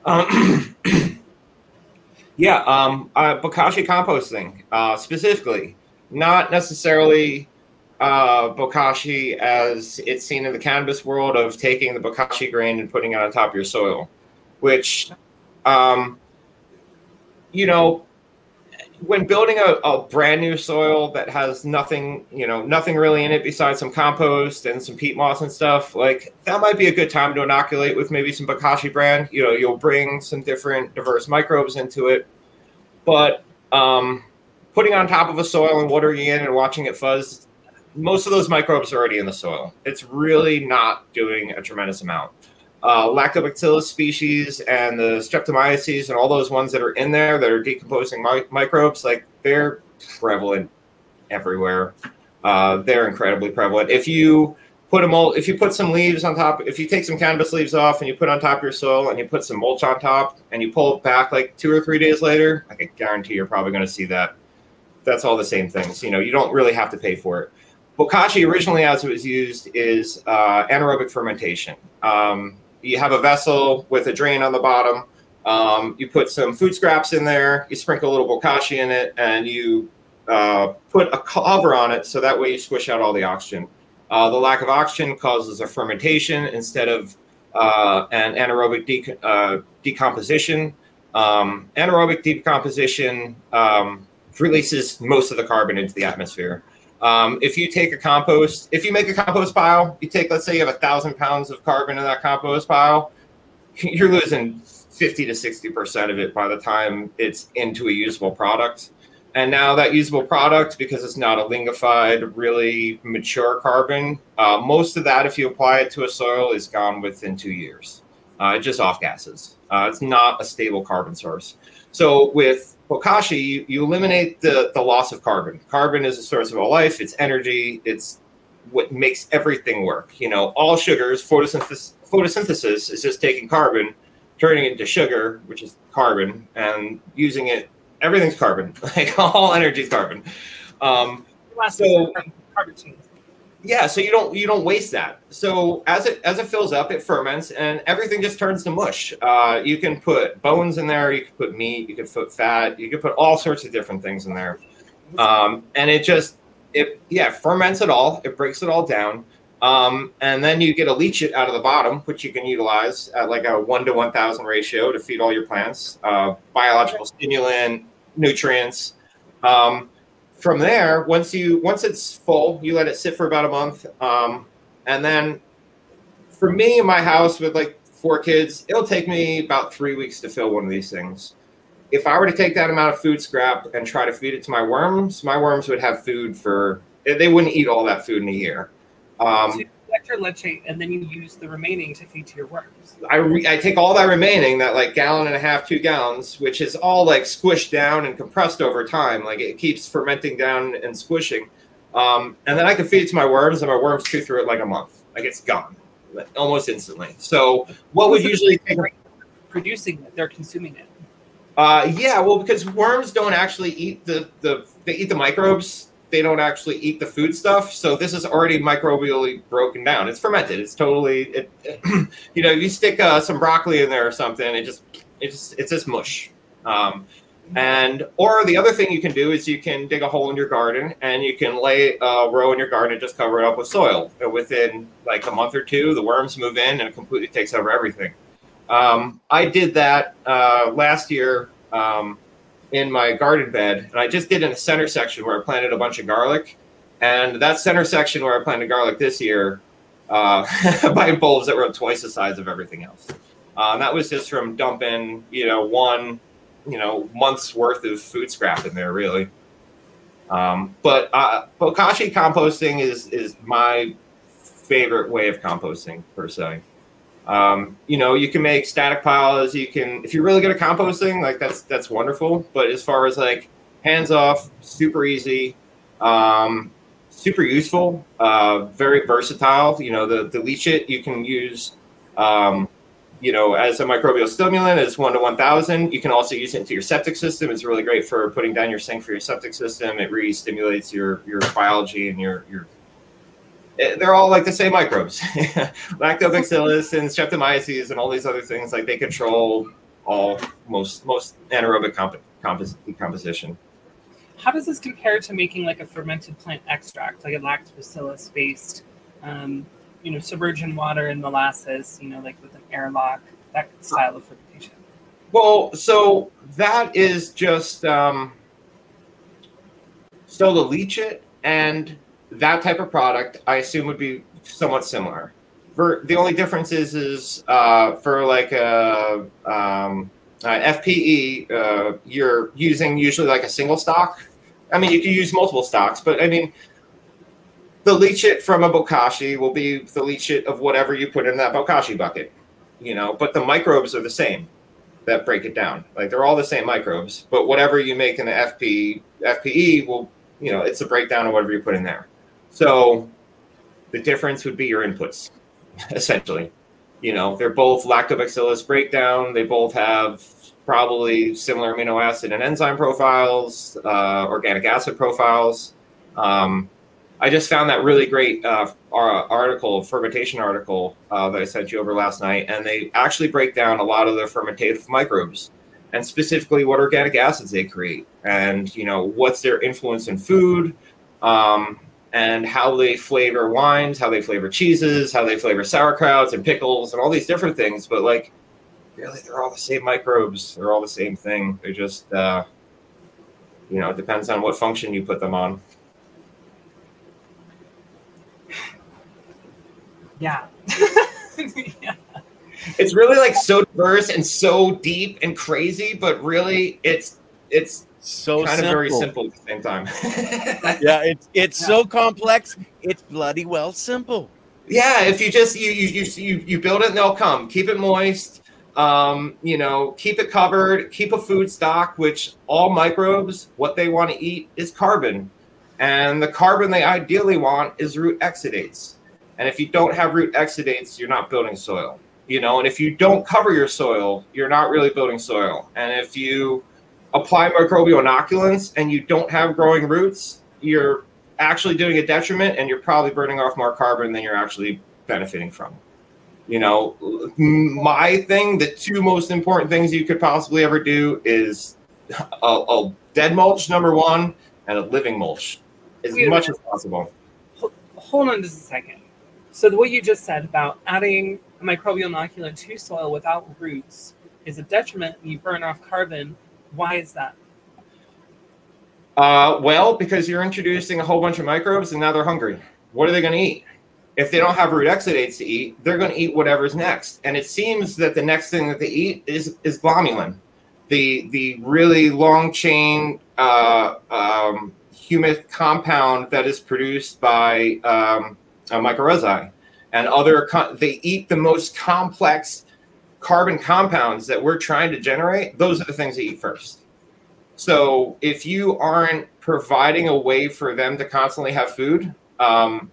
Um, yeah, um, uh, bokashi composting uh, specifically, not necessarily uh, bokashi as it's seen in the cannabis world of taking the bokashi grain and putting it on top of your soil, which, um, you know, when building a, a brand new soil that has nothing, you know, nothing really in it besides some compost and some peat moss and stuff, like that might be a good time to inoculate with maybe some Bokashi bran. You know, you'll bring some different diverse microbes into it. But um, putting on top of a soil and watering in and watching it fuzz, most of those microbes are already in the soil. It's really not doing a tremendous amount. Uh, Lactobacillus species and the streptomyces and all those ones that are in there that are decomposing mi- microbes, like they're prevalent everywhere. Uh, they're incredibly prevalent. If you put a mul- if you put some leaves on top, if you take some cannabis leaves off and you put on top of your soil and you put some mulch on top and you pull it back like two or three days later, I can guarantee you're probably going to see that. That's all the same things. You know, you don't really have to pay for it. Bokashi originally, as it was used, is uh, anaerobic fermentation. Um, you have a vessel with a drain on the bottom. Um, you put some food scraps in there. You sprinkle a little bokashi in it, and you uh, put a cover on it so that way you squish out all the oxygen. Uh, the lack of oxygen causes a fermentation instead of uh, an anaerobic de- uh, decomposition. Um, anaerobic decomposition um, releases most of the carbon into the atmosphere. Um, if you take a compost, if you make a compost pile, you take, let's say you have a thousand pounds of carbon in that compost pile, you're losing 50 to 60% of it by the time it's into a usable product. And now that usable product, because it's not a lignified, really mature carbon, uh, most of that, if you apply it to a soil, is gone within two years. Uh, it just off gases. Uh, it's not a stable carbon source. So with Bokashi, you, you eliminate the, the loss of carbon. Carbon is a source of all life. It's energy. It's what makes everything work. You know, all sugars, photosynthesis, photosynthesis is just taking carbon, turning it into sugar, which is carbon, and using it. Everything's carbon. Like all energy is carbon. Um, So- carbon chains. Yeah, so you don't you don't waste that. So as it as it fills up, it ferments, and everything just turns to mush. Uh, you can put bones in there. You can put meat. You can put fat. You can put all sorts of different things in there, um, and it just it yeah ferments it all. It breaks it all down, um, and then you get a leach it out of the bottom, which you can utilize at like a one to one thousand ratio to feed all your plants. Uh, biological stimulant, nutrients. Um, from there, once you once it's full, you let it sit for about a month, um, and then for me in my house with like four kids, it'll take me about three weeks to fill one of these things. If I were to take that amount of food scrap and try to feed it to my worms, my worms would have food for they wouldn't eat all that food in a year. Um, collect your leche and then you use the remaining to feed to your worms. I, re- I take all that remaining, that like gallon and a half, two gallons, which is all like squished down and compressed over time. Like it keeps fermenting down and squishing. Um, and then I can feed it to my worms, and my worms chew through it like a month. Like it's gone like, almost instantly. So what would usually take Producing it, they're consuming it. Uh, yeah, well, because worms don't actually eat the, the they eat the microbes. They don't actually eat the food stuff. So this is already microbially broken down. It's fermented. It's totally it. you know, you stick uh, some broccoli in there or something, it just it just it's just mush. Um, and or the other thing you can do is you can dig a hole in your garden and you can lay a row in your garden and just cover it up with soil. And within like a month or two, the worms move in and it completely takes over everything. Um, I did that uh, last year um, in my garden bed, and I just did in a center section where I planted a bunch of garlic. And that center section where I planted garlic this year, uh, by bulbs that were twice the size of everything else. Uh, and that was just from dumping, you know, one, you know, month's worth of food scrap in there, really. Um, but uh, bokashi composting is is my favorite way of composting per se. Um, you know, you can make static piles. You can, if you're really good at composting, like that's that's wonderful. But as far as like hands off, super easy, um, super useful, uh, very versatile. You know, the the leachate you can use, um, you know, as a microbial stimulant as one to one thousand. You can also use it into your septic system. It's really great for putting down your sink for your septic system. It really stimulates your your biology and your your they're all like the same microbes. Lactobacillus and streptomyces and all these other things like they control all most most anaerobic comp- compos- decomposition. How does this compare to making like a fermented plant extract like a lactobacillus based um, you know submerging water and molasses you know like with an airlock that style of fermentation? Well so that is just um, so the it and that type of product, I assume, would be somewhat similar. For the only difference is is uh, for like a, um, FPE, uh, you're using usually like a single stock. I mean, you can use multiple stocks, but I mean, the leachate from a bokashi will be the leachate of whatever you put in that bokashi bucket, you know. But the microbes are the same that break it down. Like they're all the same microbes, but whatever you make in the FP FPE will, you know, it's a breakdown of whatever you put in there. So the difference would be your inputs, essentially. You know, they're both lactobacillus breakdown. They both have probably similar amino acid and enzyme profiles, uh, organic acid profiles. Um, I just found that really great uh, article, fermentation article uh, that I sent you over last night, and they actually break down a lot of the fermentative microbes and specifically what organic acids they create, and you know what's their influence in food, um, and how they flavor wines, how they flavor cheeses, how they flavor sauerkrauts and pickles and all these different things. But like, really, they're all the same microbes. They're all the same thing. They just, uh, you know, it depends on what function you put them on. Yeah. yeah. It's really like so diverse and so deep and crazy, but really, it's it's so kind simple. of very simple at the same time. yeah, it's it's yeah. so complex. It's bloody well simple. Yeah, if you just you you you you build it and they'll come. Keep it moist. Um, you know, keep it covered. Keep a food stock, which all microbes what they want to eat is carbon, and the carbon they ideally want is root exudates. And if you don't have root exudates, you're not building soil. You know, and if you don't cover your soil, you're not really building soil. And if you apply microbial inoculants and you don't have growing roots, you're actually doing a detriment and you're probably burning off more carbon than you're actually benefiting from. You know, my thing, the two most important things you could possibly ever do is a, a dead mulch, number one, and a living mulch as Wait, much as possible. Hold on just a second. So, what you just said about adding a microbial inoculant to soil without roots is a detriment and you burn off carbon why is that? Uh, well, because you're introducing a whole bunch of microbes and now they're hungry. What are they going to eat? If they don't have root exudates to eat, they're going to eat whatever's next. And it seems that the next thing that they eat is is glomalin, the the really long chain uh, um, humic compound that is produced by um, mycorrhizae and other. they eat the most complex carbon compounds that we're trying to generate, those are the things that eat first. So if you aren't providing a way for them to constantly have food, um,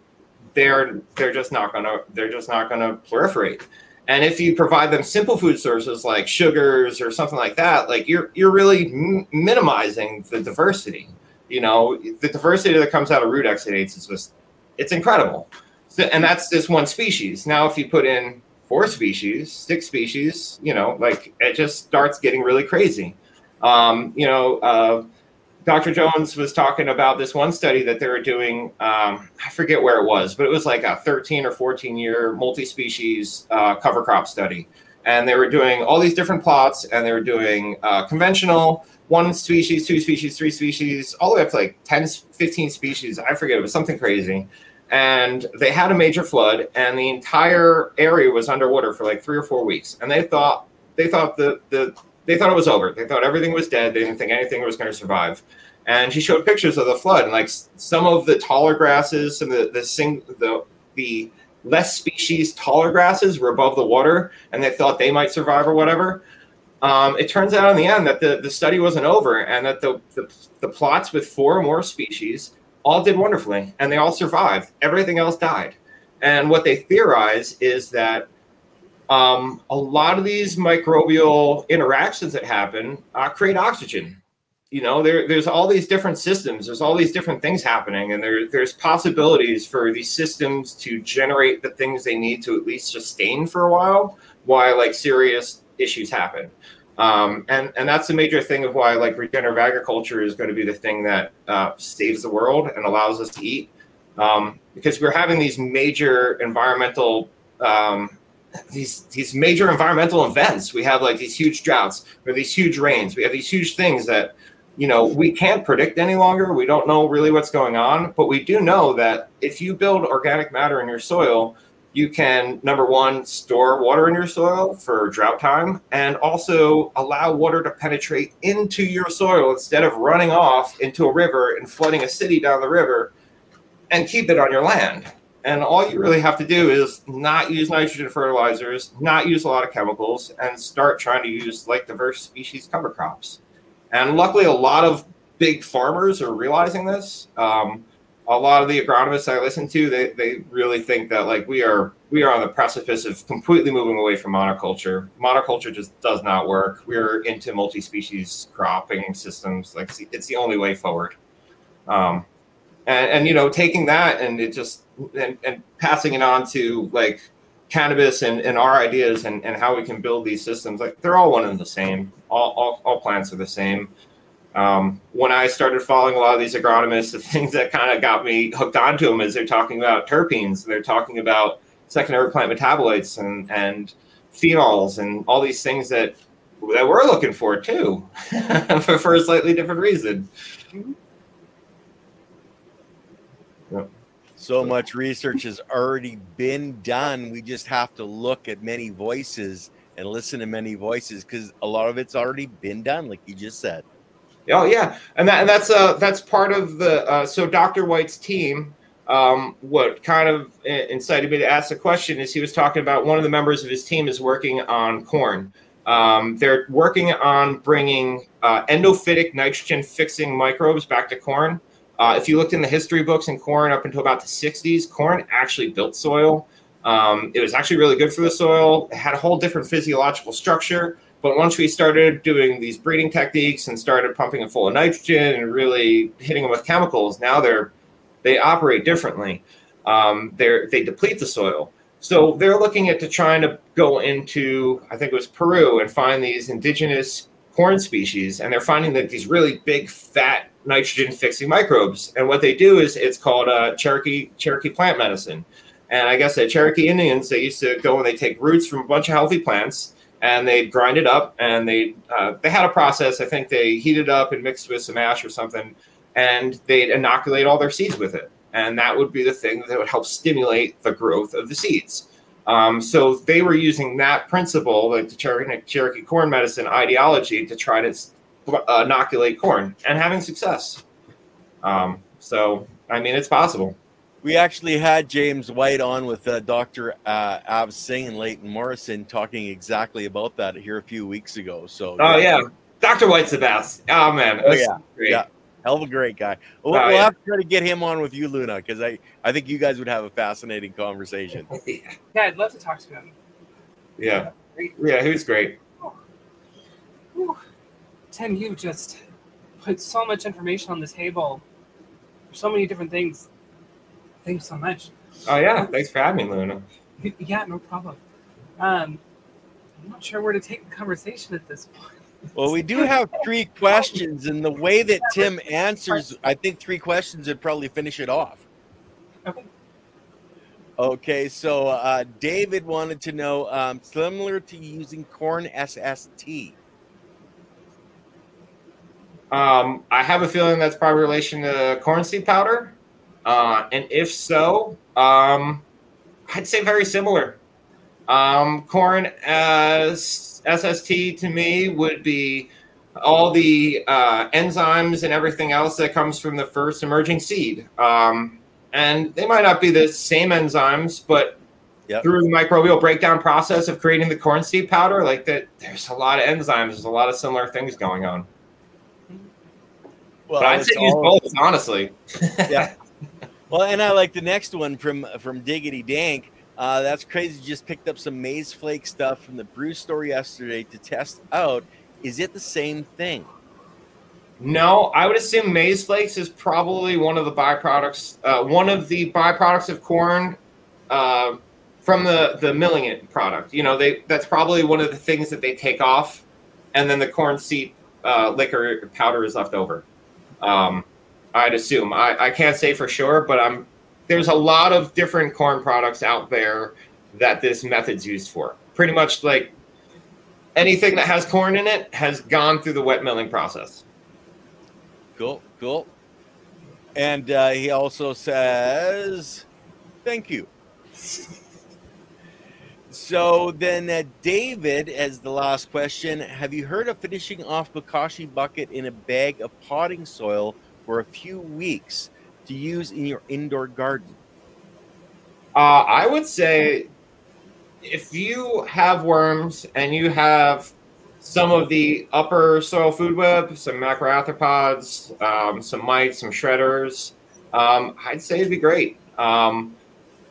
they're they're just not gonna they're just not gonna proliferate. And if you provide them simple food sources like sugars or something like that, like you're you're really m- minimizing the diversity. You know, the diversity that comes out of root exudates is just it's incredible. So, and that's just one species. Now, if you put in four species, six species, you know, like it just starts getting really crazy. Um, you know, uh, Dr. Jones was talking about this one study that they were doing. Um, I forget where it was, but it was like a 13 or 14 year multi species uh, cover crop study. And they were doing all these different plots and they were doing uh, conventional, one species, two species, three species, all the way up to like 10, 15 species. I forget, it was something crazy and they had a major flood and the entire area was underwater for like three or four weeks. And they thought they thought the, the they thought it was over. They thought everything was dead. They didn't think anything was going to survive. And she showed pictures of the flood and like some of the taller grasses some the the sing the the less species, taller grasses were above the water, and they thought they might survive or whatever. Um, it turns out in the end that the, the study wasn't over and that the, the, the plots with four or more species all did wonderfully and they all survived. Everything else died. And what they theorize is that um, a lot of these microbial interactions that happen uh, create oxygen. You know, there, there's all these different systems. There's all these different things happening, and there, there's possibilities for these systems to generate the things they need to at least sustain for a while, while like serious issues happen. Um, and and that's the major thing of why like regenerative agriculture is going to be the thing that uh, saves the world and allows us to eat, um, because we're having these major environmental um, these these major environmental events. We have like these huge droughts, or these huge rains. We have these huge things that you know we can't predict any longer. We don't know really what's going on, but we do know that if you build organic matter in your soil, you can number one store water in your soil for drought time, and also allow water to penetrate into your soil instead of running off into a river and flooding a city down the river, and keep it on your land. And all you really have to do is not use nitrogen fertilizers, not use a lot of chemicals, and start trying to use like diverse species cover crops. And luckily, a lot of big farmers are realizing this. Um, a lot of the agronomists I listen to, they, they really think that like we are we are on the precipice of completely moving away from monoculture. Monoculture just does not work. We're into multi-species cropping systems. Like it's the only way forward. Um, and, and you know, taking that and it just and, and passing it on to like cannabis and, and our ideas and, and how we can build these systems like they're all one and the same all, all, all plants are the same um, when i started following a lot of these agronomists the things that kind of got me hooked onto them is they're talking about terpenes they're talking about secondary plant metabolites and, and phenols and all these things that that we're looking for too for, for a slightly different reason so much research has already been done. We just have to look at many voices and listen to many voices because a lot of it's already been done, like you just said. Oh yeah, and that and that's uh that's part of the uh, so Dr. White's team. Um, what kind of incited me to ask the question is he was talking about one of the members of his team is working on corn. Um, they're working on bringing uh, endophytic nitrogen fixing microbes back to corn. Uh, if you looked in the history books in corn up until about the 60s, corn actually built soil. Um, it was actually really good for the soil. It had a whole different physiological structure. But once we started doing these breeding techniques and started pumping it full of nitrogen and really hitting them with chemicals, now they're they operate differently. Um, they they deplete the soil. So they're looking at to trying to go into I think it was Peru and find these indigenous corn species, and they're finding that these really big fat nitrogen fixing microbes. And what they do is it's called uh, Cherokee Cherokee plant medicine. And I guess the Cherokee Indians they used to go and they take roots from a bunch of healthy plants and they'd grind it up and they uh, they had a process. I think they heated up and mixed with some ash or something, and they'd inoculate all their seeds with it. And that would be the thing that would help stimulate the growth of the seeds. Um, so they were using that principle, like the Cherokee, corn medicine ideology, to try to inoculate corn and having success. Um, so, I mean, it's possible. We actually had James White on with uh, Dr. Uh, Av Singh and Leighton Morrison talking exactly about that here a few weeks ago. So, oh yeah, yeah. Dr. White's the best. Oh man, oh yeah, great. yeah, hell of a great guy. We'll, oh, we'll yeah. have to try to get him on with you, Luna, because I I think you guys would have a fascinating conversation. yeah, I'd love to talk to him. Yeah, yeah, he was great. Tim, you just put so much information on the table. so many different things. Thanks so much. Oh yeah, thanks for having me, Luna. Yeah, no problem. Um, I'm not sure where to take the conversation at this point. Well, we do have three questions, and the way that Tim answers, I think three questions would probably finish it off. Okay. Okay, so uh, David wanted to know, um, similar to using corn SST, um, I have a feeling that's probably relation to corn steep powder. Uh, and if so, um, I'd say very similar. Um, corn as SST to me would be all the uh, enzymes and everything else that comes from the first emerging seed. Um, and they might not be the same enzymes, but Yep. through the microbial breakdown process of creating the corn steep powder. Like that, there's a lot of enzymes. There's a lot of similar things going on. Well, but I'd say use both, honestly. Yeah. Well, and I like the next one from from Diggity Dank. Uh, that's crazy. Just picked up some maize flake stuff from the brew store yesterday to test out. Is it the same thing? No, I would assume maize flakes is probably one of the byproducts, uh, one of the byproducts of corn uh, from the the milling it product. You know, they that's probably one of the things that they take off, and then the corn steep uh, liquor powder is left over. Um, I'd assume. I, I can't say for sure, but I'm there's a lot of different corn products out there that this method's used for. Pretty much like anything that has corn in it has gone through the wet milling process. Cool, cool. And uh, he also says, "Thank you." So then, uh, David, as the last question, have you heard of finishing off Bokashi bucket in a bag of potting soil for a few weeks to use in your indoor garden? Uh, I would say if you have worms and you have some of the upper soil food web, some macroarthropods, um, some mites, some shredders, um, I'd say it'd be great. Um,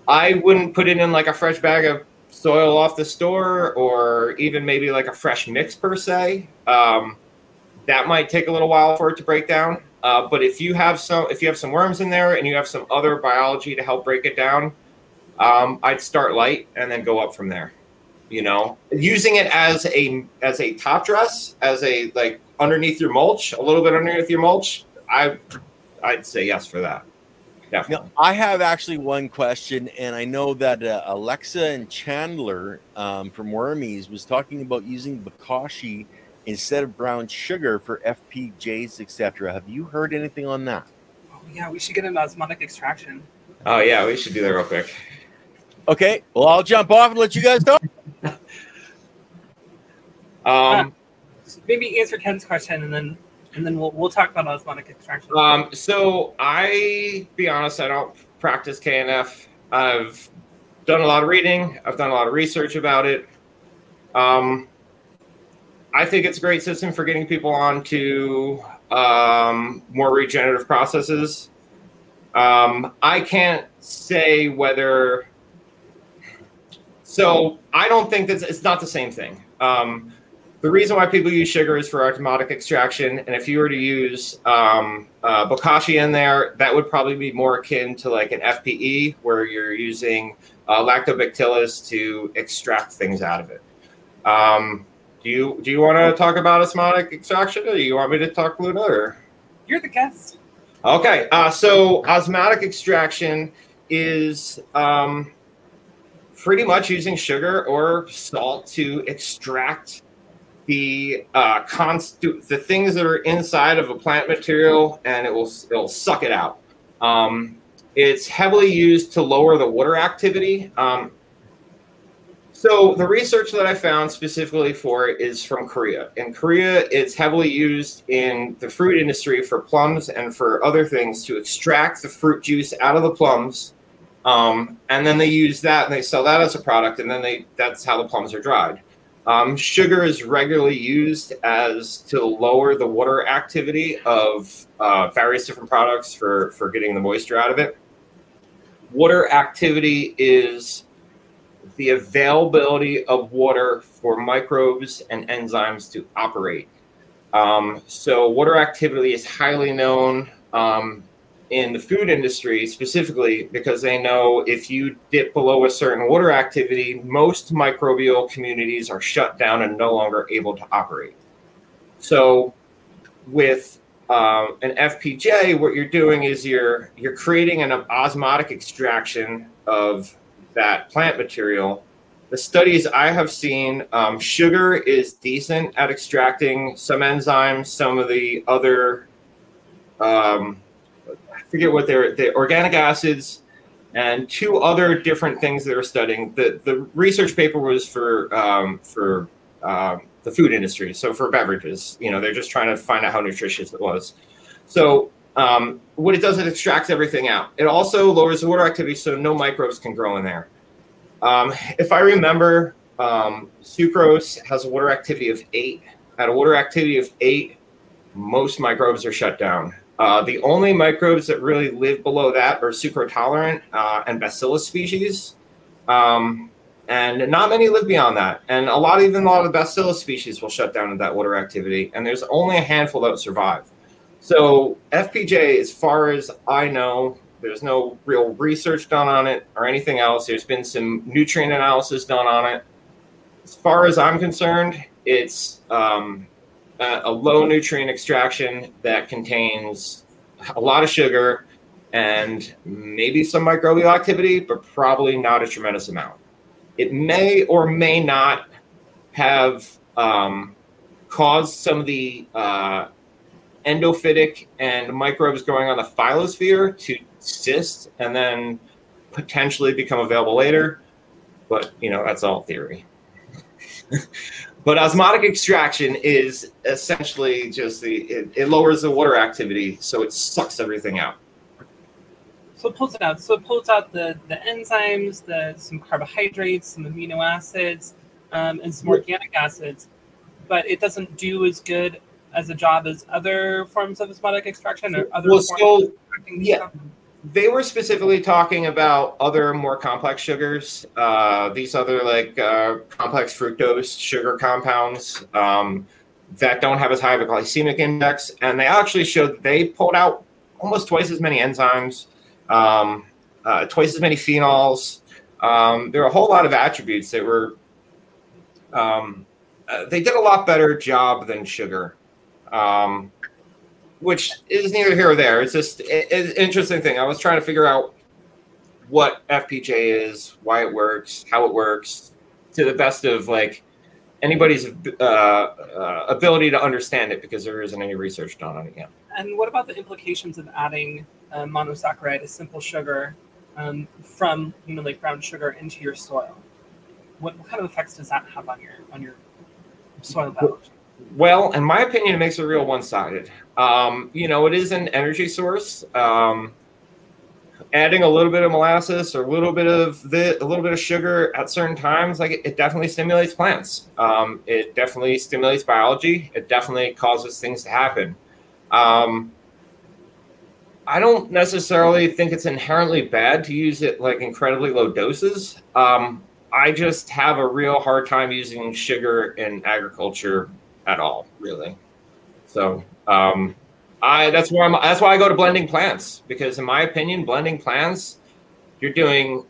I wouldn't put it in like a fresh bag of soil off the store or even maybe like a fresh mix per se. Um, that might take a little while for it to break down. Uh, but if you have some, if you have some worms in there and you have some other biology to help break it down, um, I'd start light and then go up from there. You know, using it as a as a top dress, as a like underneath your mulch, a little bit underneath your mulch. I I'd say yes for that. Now, I have actually one question, and I know that uh, Alexa and Chandler um, from Wormies was talking about using Bokashi instead of brown sugar for FPJs, etc. Have you heard anything on that? Oh, yeah, we should get an osmotic extraction. Oh yeah, we should do that real quick. Okay, well, I'll jump off and let you guys know. Um, Maybe answer Ken's question and then and then we'll we'll talk about osmotic extraction. Um, so I be honest, I don't practice KNF. I've done a lot of reading. I've done a lot of research about it. Um, I think it's a great system for getting people onto um, more regenerative processes. Um, I can't say whether. So I don't think that it's not the same thing. Um, the reason why people use sugar is for osmotic extraction, and if you were to use um, uh, bokashi in there, that would probably be more akin to like an FPE, where you're using uh, lactobacillus to extract things out of it. Um, do you do you want to talk about osmotic extraction, or do you want me to talk Luna? Or You're the guest. okay, uh, so osmotic extraction is um, pretty much using sugar or salt to extract the uh, const- the things that are inside of a plant material, and it will it'll suck it out. Um, it's heavily used to lower the water activity. Um, so the research that I found specifically for it is from Korea. In Korea, it's heavily used in the fruit industry for plums and for other things to extract the fruit juice out of the plums, um, and then they use that and they sell that as a product, and then they that's how the plums are dried. Um, sugar is regularly used as to lower the water activity of uh, various different products for, for getting the moisture out of it. Water activity is the availability of water for microbes and enzymes to operate. Um, so, water activity is highly known um, in the food industry specifically because they know if you dip below a certain water activity, most microbial communities are shut down and no longer able to operate. So, with um, an FPJ, what you're doing is you're you're creating an osmotic extraction of that plant material. The studies I have seen, um, sugar is decent at extracting some enzymes, some of the other um, forget what they're the organic acids and two other different things they were studying. The the research paper was for um, for um, the food industry, so for beverages. You know, they're just trying to find out how nutritious it was. So um, what it does, it extracts everything out. It also lowers the water activity, so no microbes can grow in there. Um, if I remember, um, sucrose has a water activity of eight. At a water activity of eight, most microbes are shut down. Uh, the only microbes that really live below that are sucrotolerant uh, and bacillus species. Um, and not many live beyond that. And a lot, even a lot of the bacillus species will shut down at that water activity. And there's only a handful that survive. So FPJ, as far as I know, there's no real research done on it or anything else. There's been some nutrient analysis done on it. As far as I'm concerned, it's um, a, a low nutrient extraction that contains a lot of sugar and maybe some microbial activity, but probably not a tremendous amount. It may or may not have um, caused some of the uh, endophytic and microbes growing on the phyllosphere to cyst and then potentially become available later. But, you know, that's all theory. but osmotic extraction is essentially just the, it, it lowers the water activity, so it sucks everything out. So it pulls it out. So it pulls out the, the enzymes, the some carbohydrates, some amino acids, um, and some organic acids, but it doesn't do as good as a job as other forms of osmotic extraction or other well, so, yeah. stuff? They were specifically talking about other more complex sugars. Uh, these other like uh, complex fructose sugar compounds um, that don't have as high of a glycemic index, and they actually showed that they pulled out almost twice as many enzymes, um, uh, twice as many phenols. Um, there are a whole lot of attributes that were. Um, uh, they did a lot better job than sugar. Um, which is neither here or there. It's just an interesting thing. I was trying to figure out what FPJ is, why it works, how it works, to the best of like anybody's uh, uh, ability to understand it, because there isn't any research done on it yet. And what about the implications of adding uh, monosaccharide, a simple sugar, um, from know like brown sugar into your soil? What, what kind of effects does that have on your on your soil biology? Well, in my opinion, it makes it real one-sided. Um, you know, it is an energy source. Um, adding a little bit of molasses or a little bit of the a little bit of sugar at certain times, like it, it definitely stimulates plants. Um, it definitely stimulates biology. It definitely causes things to happen. Um, I don't necessarily think it's inherently bad to use it like incredibly low doses. Um, I just have a real hard time using sugar in agriculture at all, really. So um, I that's why I'm. That's why I go to blending plants because, in my opinion, blending plants, you're doing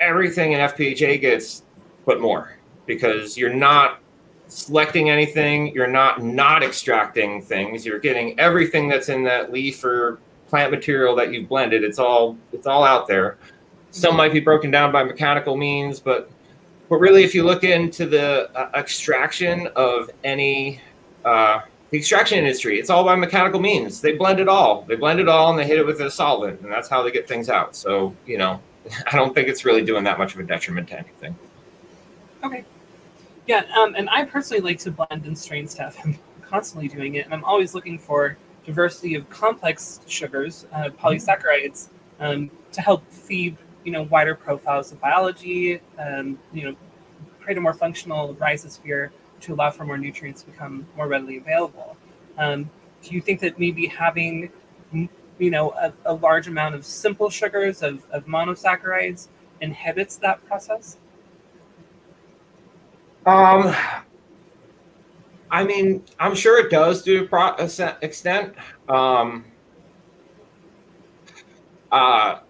everything an FPHA gets, but more because you're not selecting anything. You're not not extracting things. You're getting everything that's in that leaf or plant material that you've blended. It's all it's all out there. Some might be broken down by mechanical means, but but really, if you look into the uh, extraction of any uh, the extraction industry, it's all by mechanical means. They blend it all. They blend it all and they hit it with a solvent, and that's how they get things out. So you know, I don't think it's really doing that much of a detriment to anything. Okay. Yeah, um, and I personally like to blend and strain stuff. I'm constantly doing it, and I'm always looking for diversity of complex sugars, uh, polysaccharides, um, to help feed you know wider profiles of biology. Um, you know, create a more functional rhizosphere to allow for more nutrients to become more readily available. Um, do you think that maybe having you know a, a large amount of simple sugars of, of monosaccharides inhibits that process? Um, I mean, I'm sure it does to a extent. Um, uh,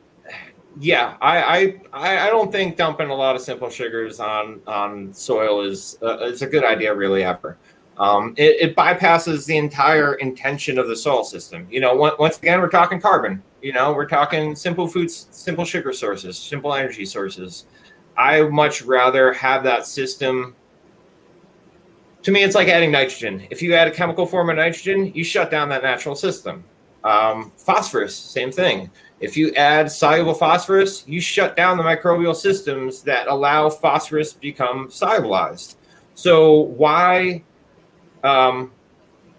yeah, I, I I don't think dumping a lot of simple sugars on on soil is uh, is a good idea really ever. Um, it, it, bypasses the entire intention of the soil system. You know, once again, we're talking carbon. You know, we're talking simple foods, simple sugar sources, simple energy sources. I much rather have that system. To me, it's like adding nitrogen. If you add a chemical form of nitrogen, you shut down that natural system. Um, phosphorus, same thing. If you add soluble phosphorus, you shut down the microbial systems that allow phosphorus to become solubilized. So why, um,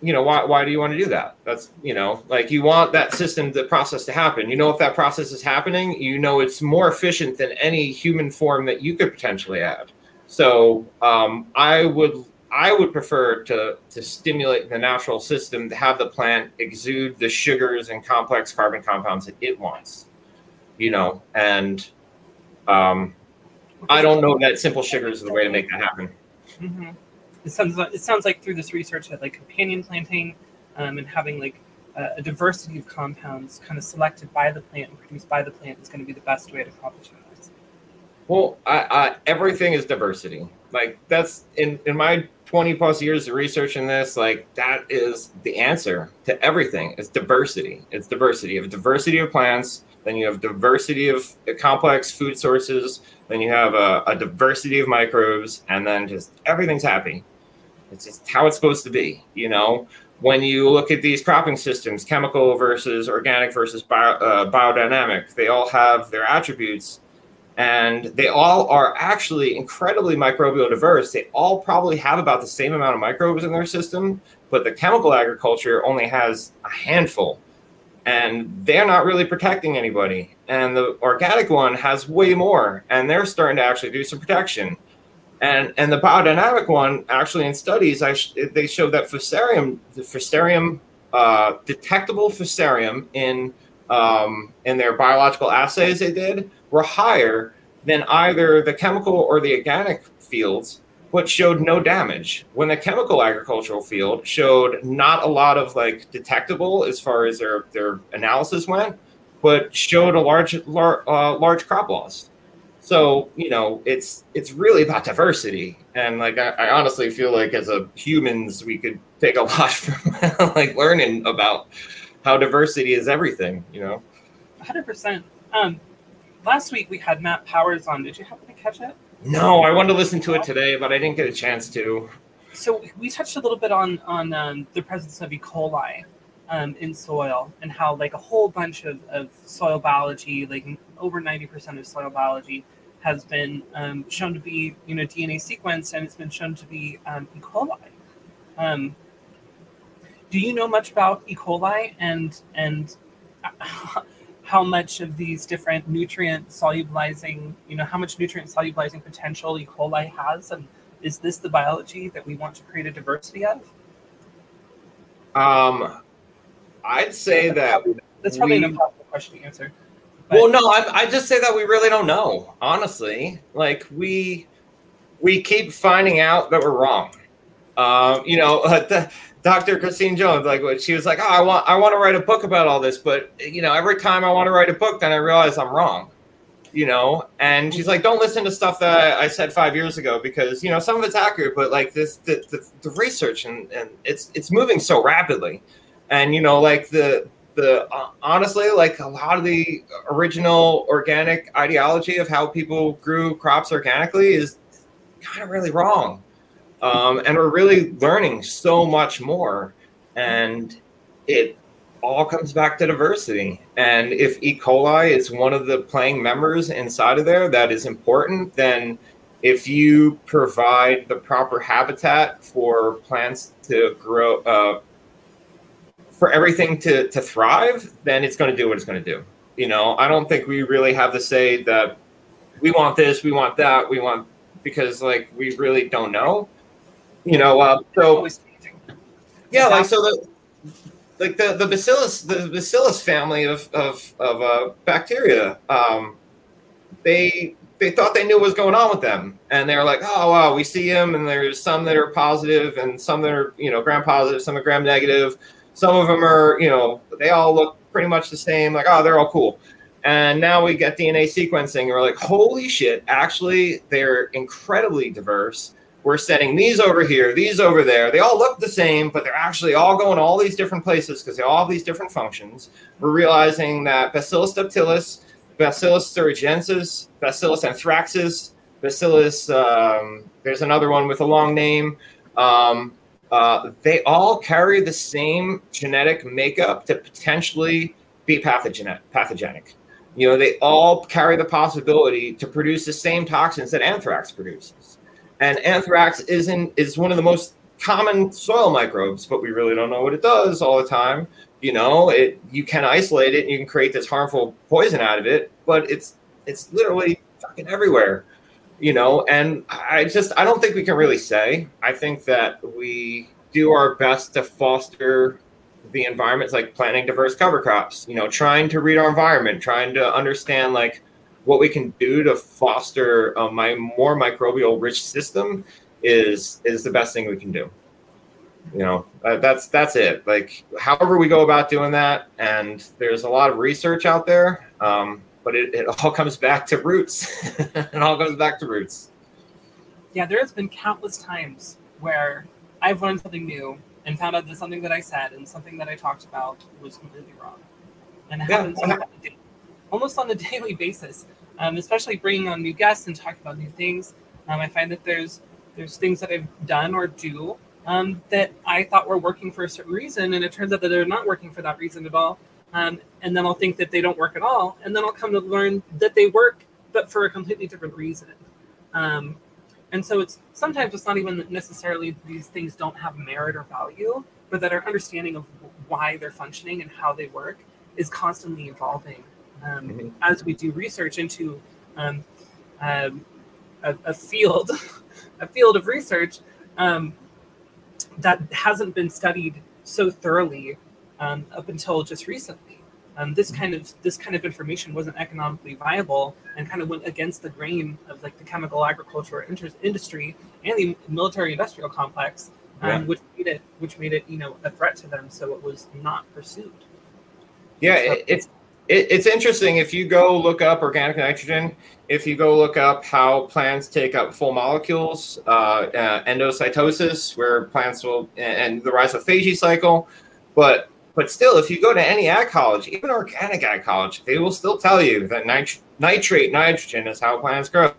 you know why why do you want to do that? That's you know like you want that system the process to happen. You know if that process is happening you know it's more efficient than any human form that you could potentially add. So um, i would i would prefer to to stimulate the natural system to have the plant exude the sugars and complex carbon compounds that it wants you know and um, i don't know that simple sugars is the way to make that happen Mm-hmm. It sounds like, it sounds like through this research that like companion planting um, and having like a, a diversity of compounds kind of selected by the plant and produced by the plant is going to be the best way to accomplish this. Well, I, I, everything is diversity. Like that's in in my twenty plus years of research in this. Like that is the answer to everything. It's diversity. It's diversity. of diversity of plants. Then you have diversity of complex food sources. Then you have a, a diversity of microbes, and then just everything's happy. It's just how it's supposed to be. You know, when you look at these cropping systems, chemical versus organic versus bio, uh, biodynamic, they all have their attributes and they all are actually incredibly microbial diverse. They all probably have about the same amount of microbes in their system, but the chemical agriculture only has a handful and they're not really protecting anybody. And the organic one has way more, and they're starting to actually do some protection. And and the biodynamic one actually in studies, I sh- they showed that fusarium, the fusarium, uh, detectable fusarium in um, in their biological assays they did were higher than either the chemical or the organic fields but showed no damage. When the chemical agricultural field showed not a lot of like detectable as far as their their analysis went, but showed a large lar- uh, large crop loss. So you know it's it's really about diversity, and like I, I honestly feel like as a humans we could take a lot from like learning about how diversity is everything. You know, hundred percent. Um, last week we had Matt Powers on. Did you happen to catch it? No, I wanted to listen to it today, but I didn't get a chance to. So we touched a little bit on on um, the presence of E. coli um, in soil and how like a whole bunch of, of soil biology, like over ninety percent of soil biology, has been um, shown to be you know DNA sequenced and it's been shown to be um, E. coli. Um, do you know much about E. coli and and how much of these different nutrient solubilizing, you know, how much nutrient solubilizing potential E. coli has, and is this the biology that we want to create a diversity of? Um, I'd say that that's probably we- an impossible question to answer. but- Well, no, I, I just say that we really don't know. Honestly, like we we keep finding out that we're wrong. Um, you know, the, Dr. Christine Jones, like she was like, oh, I want I want to write a book about all this, but you know, every time I want to write a book, then I realize I'm wrong. You know, and she's like, don't listen to stuff that I said five years ago because you know some of it's accurate, but like this the the, the research and and it's it's moving so rapidly, and you know, like the the uh, honestly like a lot of the original organic ideology of how people grew crops organically is kind of really wrong um, and we're really learning so much more. And it all comes back to diversity. And if e. coli is one of the playing members inside of there that is important then if you provide the proper habitat for plants to grow uh, for everything to, to thrive then it's going to do what it's going to do. You know i don't think we really have to say that we want this we want that we want because like we really don't know you know uh, so yeah like so the like the, the bacillus the bacillus family of of, of uh, bacteria um, they they thought they knew what was going on with them. And they were like oh wow we see them and there's some that are positive and some that are you know gram positive some are gram negative. Some of them are you know they all look pretty much the same like oh they're all cool. And now we get dna sequencing and we're like holy shit actually they're incredibly diverse we're setting these over here, these over there. They all look the same, but they're actually all going all these different places because they all have these different functions. We're realizing that Bacillus subtilis, Bacillus thuringiensis, Bacillus anthracis, Bacillus, um, there's another one with a long name. Um, uh, they all carry the same genetic makeup to potentially be pathogenic. pathogenic. You know, they all carry the possibility to produce the same toxins that anthrax produces and anthrax isn't is one of the most common soil microbes, but we really don't know what it does all the time. You know, it you can isolate it you can create this harmful poison out of it, but it's it's literally fucking everywhere. You know, and I just I don't think we can really say. I think that we do our best to foster the environments like planting diverse cover crops, you know, trying to read our environment, trying to understand like what we can do to foster a my more microbial rich system is is the best thing we can do. You know uh, that's that's it. Like however we go about doing that and there's a lot of research out there um, but it, it all comes back to roots. It all comes back to roots. Yeah there has been countless times where i've learned something new and found out that something that i said and something that i talked about was completely wrong. And it Yeah, happens almost on a daily basis um, especially bringing on new guests and talking about new things um, i find that there's there's things that i've done or do um, that I thought were working for a certain reason, and it turns out that they're not working for that reason at all. Um, and then I'll think that they don't work at all, and then I'll come to learn that they work, but for a completely different reason. Um, and so it's sometimes it's not even necessarily these things don't have merit or value, but that our understanding of why they're functioning and how they work is constantly evolving um, Mhm. as we do research into um, um, a, a field, a field of research. Um, that hasn't been studied so thoroughly um, up until just recently. Um, this kind of this kind of information wasn't economically viable and kind of went against the grain of like the chemical agriculture inter- industry and the military industrial complex, um, Yeah. which made it which made it you know a threat to them. So it was not pursued. Yeah, it, it's it, it's interesting if you go look up organic nitrogen. If you go look up how plants take up full molecules, uh, uh, endocytosis, where plants will, and the rise cycle, but but still, if you go to any ag college, even organic ag college, they will still tell you that nit- nitrate nitrogen is how plants grow.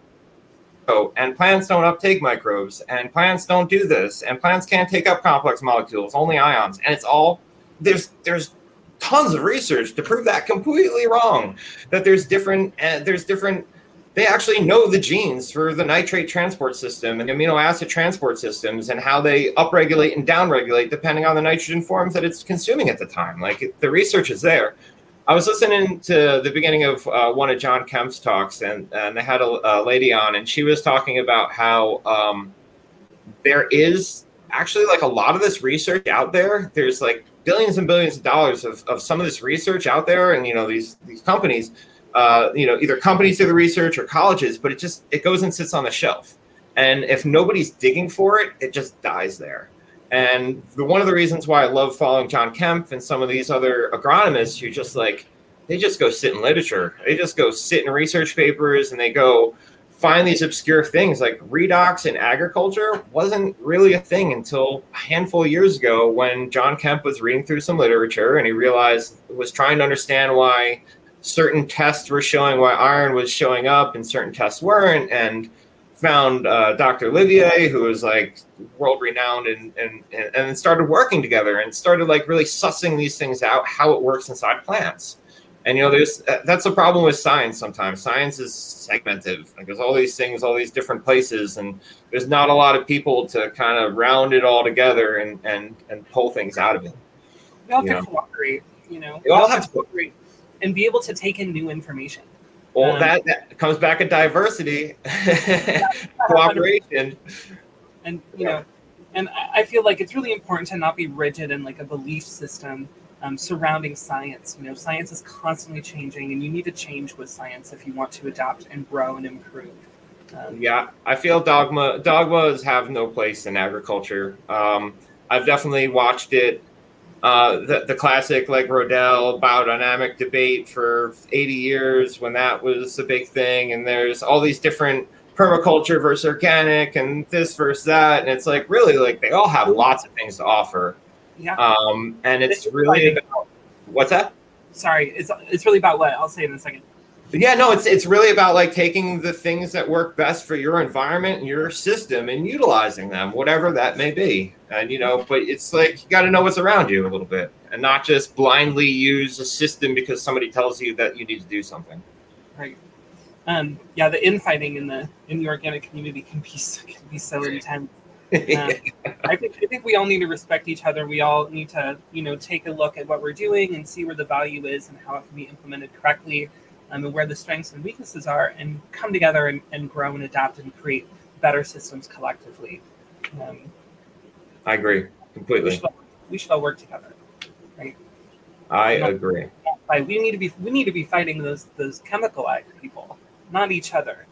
And plants don't uptake microbes, and plants don't do this, and plants can't take up complex molecules, only ions, and it's all there's there's tons of research to prove that completely wrong. That there's different uh, there's different they actually know the genes for the nitrate transport system and amino acid transport systems and how they upregulate and downregulate depending on the nitrogen forms that it's consuming at the time. Like the research is there. I was listening to the beginning of uh, one of John Kempf's talks, and, and they had a, a lady on, and she was talking about how um, there is actually like a lot of this research out there. There's like billions and billions of dollars of, of some of this research out there, and you know these these companies, uh, you know either companies do the research or colleges, but it just it goes and sits on the shelf, and if nobody's digging for it, it just dies there. And the one of the reasons why I love following John Kempf and some of these other agronomists who just like they just go sit in literature, they just go sit in research papers, and they go find these obscure things like redox in agriculture wasn't really a thing until a handful of years ago when John Kempf was reading through some literature and he realized was trying to understand why certain tests were showing why iron was showing up and certain tests weren't and found uh, Dr. Olivier who was like world renowned and, and and started working together and started like really sussing these things out how it works inside plants and you know, there's that's the problem with science. Sometimes science is segmented. Like there's all these things, all these different places, and there's not a lot of people to kind of round it all together and and and pull things out of it. We all have Yeah. to cooperate, you know. We all have to- cooperate and be able to take in new information. Well, Um, that, that comes back at diversity, cooperation. and you know and I- i feel like it's really important to not be rigid in like a belief system um, surrounding science you know science is constantly changing and you need to change with science if you want to adapt and grow and improve um, Yeah, I feel dogma dogmas have no place in agriculture. Um, I've definitely watched it. Uh, the, the classic like Rodale biodynamic debate for 80 years when that was a big thing, and there's all these different permaculture versus organic and this versus that, and it's like really like they all have lots of things to offer. Yeah Um, and it's really about what's that? sorry it's, it's really about what i'll say in a second Yeah, no, it's it's really about like taking the things that work best for your environment and your system and utilizing them, whatever that may be. And you know, but it's like you got to know what's around you a little bit and not just blindly use a system because somebody tells you that you need to do something. right um, yeah the infighting in the in the organic community can be can be so intense I think I think we all need to respect each other. We all need to, you know, take a look at what we're doing and see where the value is and how it can be implemented correctly, um, and where the strengths and weaknesses are, and come together and, and grow and adapt and create better systems collectively. Um, I agree we, completely. should all, we should all work together. Right? I agree. Like, we need to be we need to be fighting those those chemical ag people, not each other.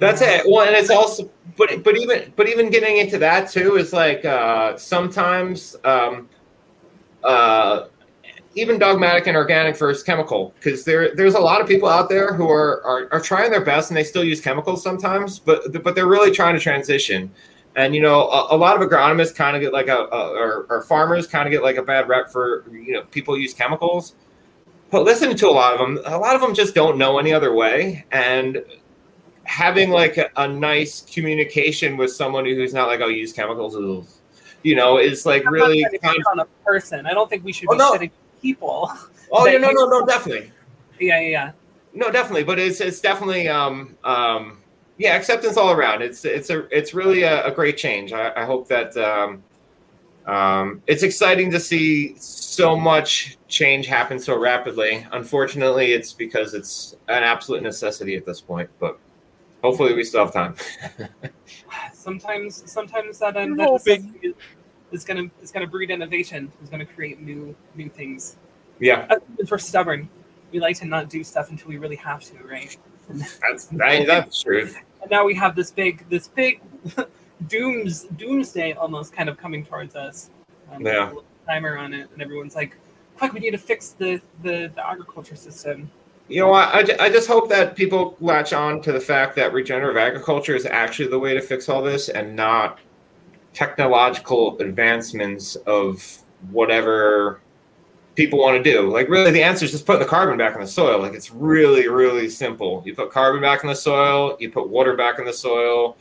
That's it. Well, and it's also, but but even but even getting into that too is like uh, sometimes um, uh, even dogmatic and organic versus chemical because there there's a lot of people out there who are, are are trying their best and they still use chemicals sometimes, but but they're really trying to transition. And you know, a, a lot of agronomists kind of get like a, a or, or farmers kind of get like a bad rep for you know people use chemicals. But listening to a lot of them, a lot of them just don't know any other way, and having like a, a nice communication with someone who's not like, "I'll use chemicals," ugh," you know, is like I'm really kind pick on a person. I don't think we should Oh, be no. shitting people. Oh yeah, no, no, no, definitely, yeah, yeah, yeah. no, definitely. But it's it's definitely um um yeah, acceptance all around. It's it's a it's really a, a great change. I, I hope that um um it's exciting to see so much change happen so rapidly. Unfortunately, it's because it's an absolute necessity at this point. But hopefully, we still have time. Sometimes, sometimes that, um, You're that hoping. is, is gonna is gonna breed innovation. Is gonna create new new things. Yeah, Us humans, We're stubborn. We like to not do stuff until we really have to, right? that's that, that's true. And now we have this big this big dooms doomsday almost kind of coming towards us. Um, Yeah. Timer on it, and everyone's like, "Quick, we need to fix the the, the agriculture system." You know? I, I just hope that people latch on to the fact that regenerative agriculture is actually the way to fix all this and not technological advancements of whatever people want to do. Like, really, the answer is just putting the carbon back in the soil. Like, it's really, really simple. You put carbon back in the soil, you put water back in the soil,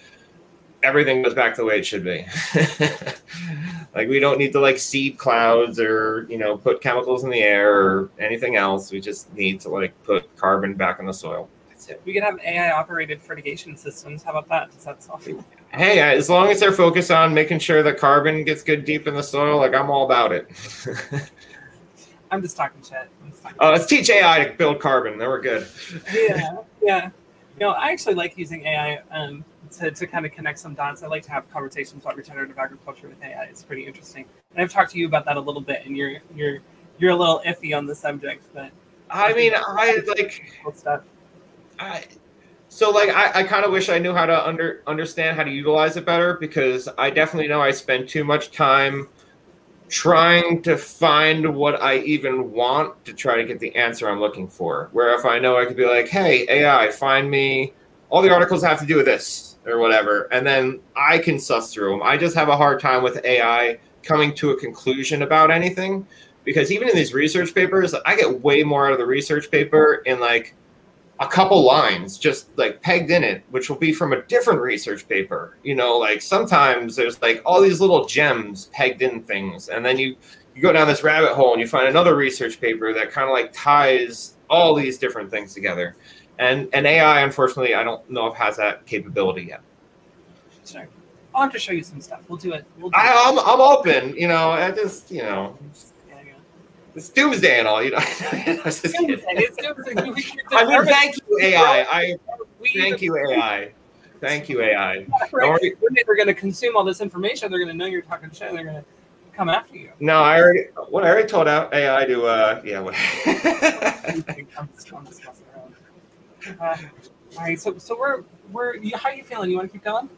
everything goes back to the way it should be. like, we don't need to like seed clouds or, you know, put chemicals in the air or anything else. We just need to like put carbon back in the soil. That's it. We could have AI operated fertigation systems. How about that? Does that solve? Hey, as long as they're focused on making sure that carbon gets good deep in the soil, like I'm all about it. I'm just talking shit. Just talking uh, let's teach AI to build carbon. Then we're good. yeah, yeah. You know, I actually like using AI um, to, to kind of connect some dots. I like to have conversations about regenerative agriculture with AI. It's pretty interesting. And I've talked to you about that a little bit, and you're you're you're a little iffy on the subject, but I mean, I like, cool stuff. I, so like, I, I kind of wish I knew how to under understand how to utilize it better because I definitely know I spend too much time trying to find what I even want to try to get the answer I'm looking for. Where if I know I could be like, hey, AI, find me all the articles have to do with this or whatever, and then I can suss through them. I just have a hard time with AI coming to a conclusion about anything because even in these research papers, I get way more out of the research paper in like a couple lines just like pegged in it, which will be from a different research paper. You know, like sometimes there's like all these little gems pegged in things, and then you you go down this rabbit hole and you find another research paper that kind of like ties all these different things together. And and AI, unfortunately, I don't know if has that capability yet. Sure. I'll have to show you some stuff. We'll do it. We'll do I, it. I'm I'm open. You know, I just you know. Yeah, yeah. It's doomsday and all, you know. It's kidding. It's doomsday. We I mean, thank you, AI. I thank you, AI. Thank you, AI. Right. Don't worry. When they're going to consume all this information, they're going to know you're talking shit. They're going to come after you. No, I already. What I already told out AI to. uh Yeah. What, I'm just- I'm just messing around. Uh, all right, so so we're we're you, how you feeling? You want to keep going?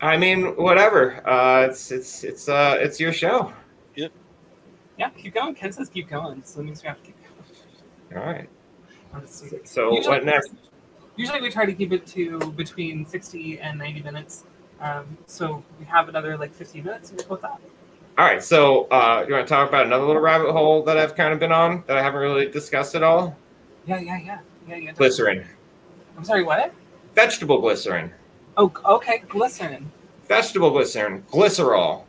I mean, whatever. Uh It's it's it's uh it's your show. Yep. Yeah, keep going. Ken says keep going, so that means we have to keep going. All right. Let's. So Usually- what next? Usually we try to keep it to between sixty and ninety minutes. Um, so we have another like fifteen minutes. We'll go with that. All right. So uh you want to talk about another little rabbit hole that I've kind of been on that I haven't really discussed at all? Yeah, yeah, yeah, yeah. Glycerin, I'm sorry. What? vegetable glycerin. Oh, okay. Glycerin. vegetable glycerin, glycerol.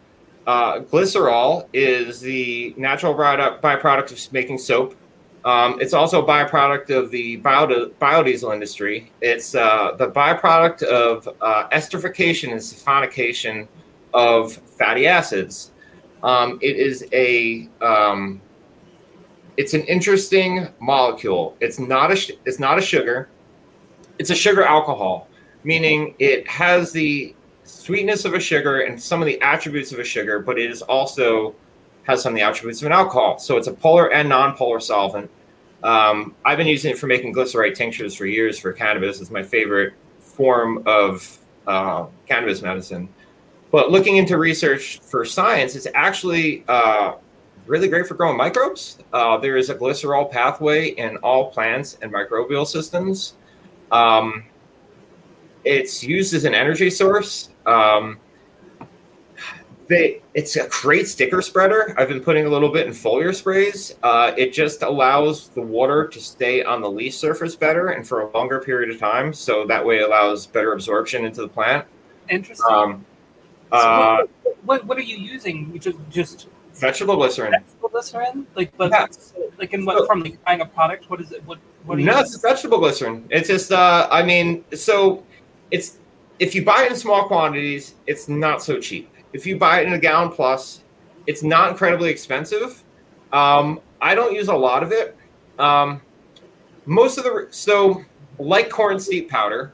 Uh, glycerol is the natural product, byproduct of making soap. Um, it's also a byproduct of the bio, biodiesel industry. It's uh, the byproduct of uh, esterification and saponification of fatty acids. Um, it is a um, it's an interesting molecule. It's not a it's not a sugar. It's a sugar alcohol, meaning it has the sweetness of a sugar and some of the attributes of a sugar, but it is also has some of the attributes of an alcohol. So it's a polar and non-polar solvent. Um, I've been using it for making glycerite tinctures for years for cannabis. It's my favorite form of uh, cannabis medicine. But looking into research for science, it's actually uh, really great for growing microbes. Uh, there is a glycerol pathway in all plants and microbial systems. Um, it's used as an energy source. Um, they, it's a great sticker spreader. I've been putting a little bit in foliar sprays. Uh, it just allows the water to stay on the leaf surface better and for a longer period of time. So that way allows better absorption into the plant. Interesting. Um, so uh, what, what, what are you using? Just just vegetable glycerin. vegetable glycerin? Like but Yeah. like in what from like buying a product? What is it? What what No, it's vegetable glycerin. It's just, uh, I mean, so it's if you buy it in small quantities, it's not so cheap. If you buy it in a gallon plus, it's not incredibly expensive. Um, I don't use a lot of it. Um, most of the so like corn steep powder,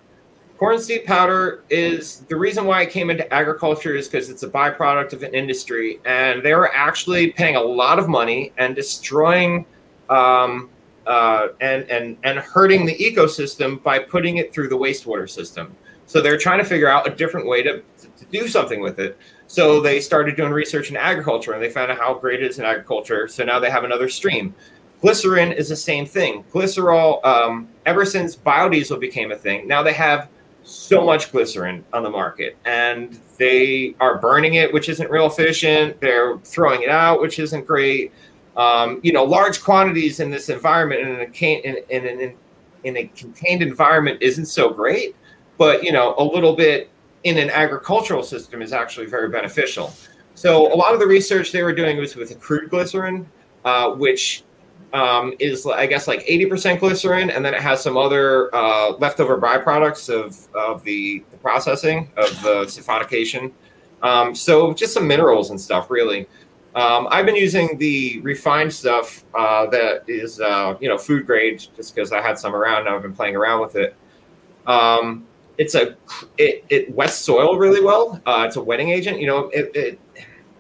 corn steep powder is the reason why I came into agriculture is because it's a byproduct of an industry, and they were actually paying a lot of money and destroying. Um, uh, and and and hurting the ecosystem by putting it through the wastewater system. So they're trying to figure out a different way to, to do something with it. So they started doing research in agriculture, and they found out how great it is in agriculture. So now they have another stream. Glycerin is the same thing. Glycerol, um, ever since biodiesel became a thing, now they have so much glycerin on the market, and they are burning it, which isn't real efficient. They're throwing it out, which isn't great um, you know, large quantities in this environment in a, can- in, in, in, in a contained environment isn't so great, but you know, a little bit in an agricultural system is actually very beneficial. So a lot of the research they were doing was with crude glycerin, uh, which um, is I guess like 80% glycerin, and then it has some other uh, leftover byproducts of, of the, the processing of the saponification. Um, so just some minerals and stuff, really. Um, I've been using the refined stuff uh, that is, uh, you know, food grade, just because I had some around. and I've been playing around with it. Um, it's a it, it wets soil really well. Uh, it's a wetting agent. You know, it, it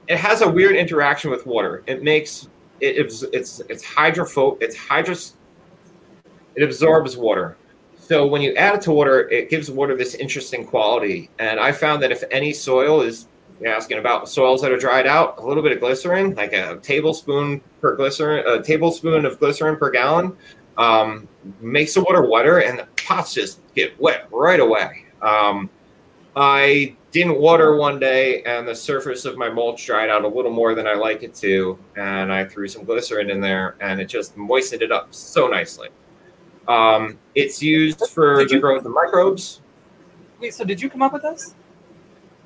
it has a weird interaction with water. It makes it, it's it's it's hydrophobic. It's hydros. It absorbs water. So when you add it to water, it gives water this interesting quality. And I found that if any soil is you're asking about soils that are dried out, a little bit of glycerin, like a tablespoon per glycerin, a tablespoon of glycerin per gallon, um, makes the water wetter, and the pots just get wet right away. Um, I didn't water one day, and the surface of my mulch dried out a little more than I like it to, and I threw some glycerin in there, and it just moistened it up so nicely. Um, it's used for Did the you- growth of microbes. Wait, so did you come up with this?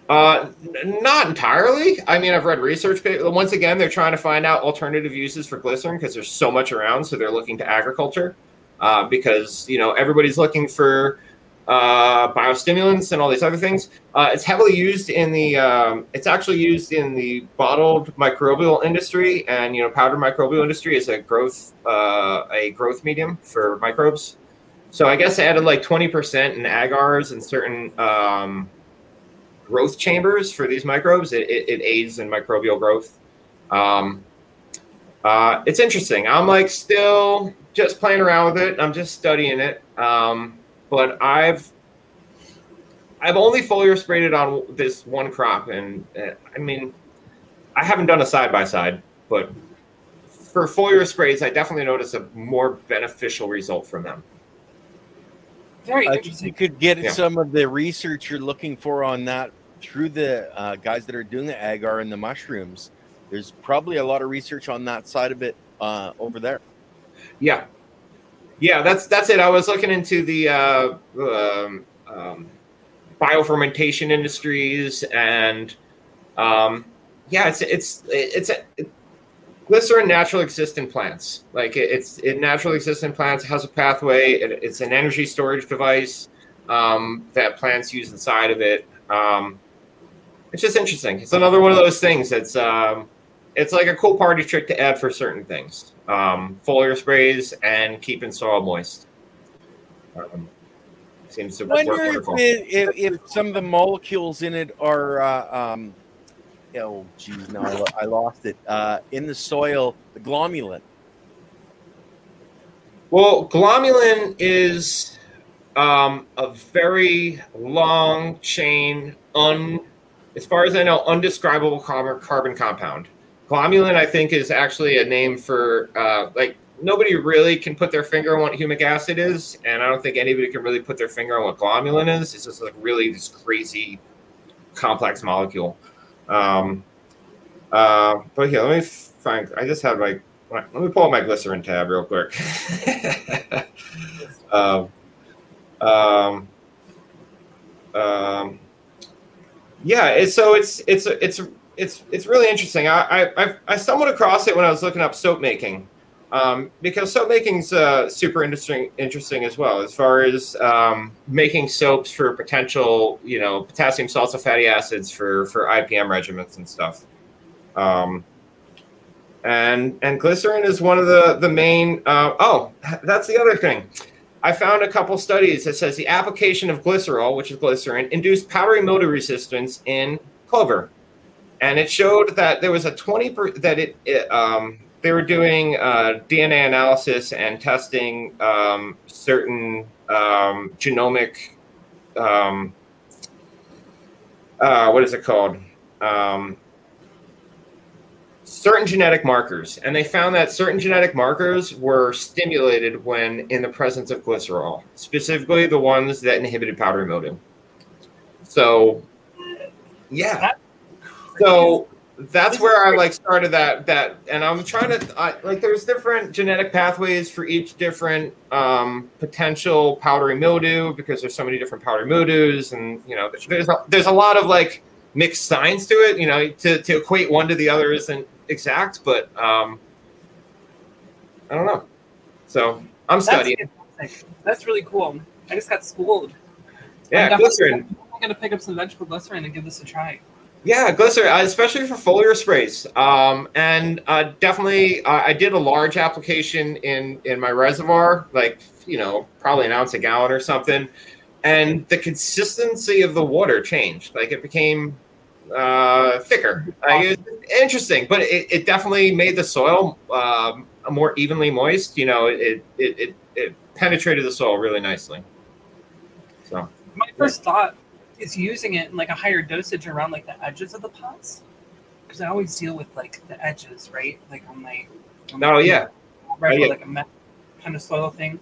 Uh, n- not entirely. I mean, I've read research. pa- Once again, they're trying to find out alternative uses for glycerin because there's so much around. So they're looking to agriculture uh, because you know everybody's looking for uh, biostimulants and all these other things. Uh, it's heavily used in the. Um, it's actually used in the bottled microbial industry and you know powdered microbial industry is a growth uh, a growth medium for microbes. So I guess I added like twenty percent in agars and certain. Um, growth chambers for these microbes. It, it, it aids in microbial growth. Um, uh, it's interesting. I'm like still just playing around with it. I'm just studying it. Um, but I've I've only foliar sprayed it on this one crop, and uh, I mean, I haven't done a side by side, but for foliar sprays, I definitely notice a more beneficial result from them. Very I think you could get Yeah. some of the research you're looking for on that through the uh, guys that are doing the agar and the mushrooms. There's probably a lot of research on that side of it uh, over there. Yeah, yeah, that's that's it. I was looking into the uh, um, um, biofermentation industries, and um, yeah, it's it's it's it, glycerin naturally exists in plants. Like it, it's it naturally exists in plants. It has a pathway. It, it's an energy storage device um, that plants use inside of it. Um, it's just interesting. It's another one of those things that's um, it's like a cool party trick to add for certain things. Um, foliar sprays and keeping soil moist. Um, seems to work wonder if, if, if some of the molecules in it are uh, um, oh geez no I, lo- I lost it uh, in the soil the glomalin. Well, glomalin is um, a very long chain, un, as far as I know, undescribable carbon, carbon compound. Glomalin, I think, is actually a name for uh, like nobody really can put their finger on what humic acid is, and I don't think anybody can really put their finger on what glomalin is. It's just like really this crazy, complex molecule. Um, uh, but here, let me find. I just had my. Let me pull up my glycerin tab real quick. um, um, um, yeah, it's, so it's it's it's it's it's really interesting. I, I I've- stumbled across it when I was looking up soap making, um, because soap making's uh, super interesting interesting as well as far as um, making soaps for potential you know potassium salts and fatty acids for for IPM regimens and stuff. Um, and and glycerin is one of the the main. Uh, oh, that's the other thing. I found a couple studies that says the application of glycerol, which is glycerin, induced powdery mildew resistance in clover, and it showed that there was a twenty per, that it, it um, they were doing uh, DNA analysis and testing um, certain um, genomic um, uh, what is it called um, certain genetic markers, and they found that certain genetic markers were stimulated when in the presence of glycerol, specifically the ones that inhibited powdery mildew. So, yeah. So that's where I like started that that, and I'm trying to I, like. There's different genetic pathways for each different um, potential powdery mildew because there's so many different powdery mildews, and you know, there's a, there's a lot of like mixed science to it. You know, to to equate one to the other isn't exact, but um, I don't know. So I'm That's studying. fantastic. That's really cool. I just got schooled. Yeah, I'm glycerin. I'm gonna pick up some vegetable glycerin and give this a try. Yeah, glycerin, uh, especially for foliar sprays. Um, and uh, definitely, uh, I did a large application in in my reservoir, like you know, probably an ounce a gallon or something. And the consistency of the water changed. Like it became uh, thicker. Like, it was interesting, but it, it definitely made the soil um, more evenly moist. You know, it, it it it penetrated the soil really nicely. So. My first thought is using it in like a higher dosage around like the edges of the pots, because I always deal with like the edges, right? Like on my. on Oh my- yeah, right, Oh, yeah. like a kind of soil thing,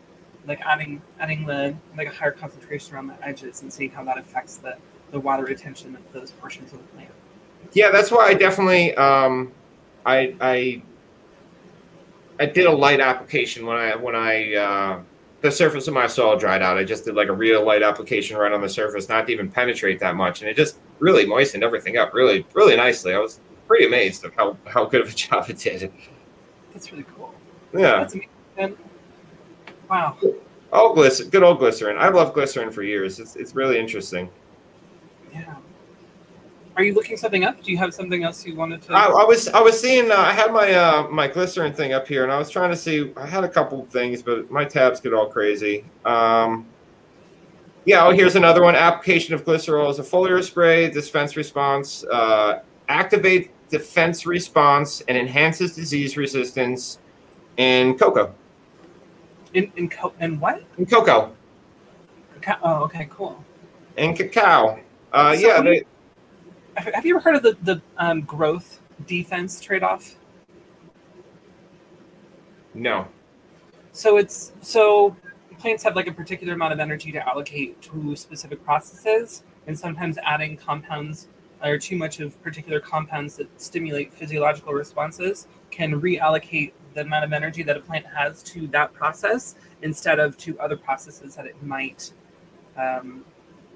like adding adding the like a higher concentration around the edges and seeing how that affects the the water retention of those portions of the plant. yeah. That's why I definitely um, I I I did a light application when I when I uh, the surface of my soil dried out. I just did like a real light application right on the surface, not to even penetrate that much, and it just really moistened everything up really really nicely. I was pretty amazed of how how good of a job it did. That's really cool. Yeah. That's amazing. Wow. Oh, glycerin, good old glycerin. I've loved glycerin for years. It's it's really interesting. Yeah. Are you looking something up? Do you have something else you wanted to? I, I was I was seeing uh, I had my uh, my glycerin thing up here, and I was trying to see. I had a couple things, but my tabs get all crazy. Um, yeah, oh, here's another one. Application of glycerol as a foliar spray. Defense response uh, activate defense response and enhances disease resistance in cocoa. in in co- in what? In cocoa Ca- Oh, okay, cool. and cacao. Uh, So yeah, they, Have you ever heard of the the um, growth defense trade off? no. So it's so plants have like a particular amount of energy to allocate to specific processes, and sometimes adding compounds or too much of particular compounds that stimulate physiological responses can reallocate the amount of energy that a plant has to that process instead of to other processes that it might um,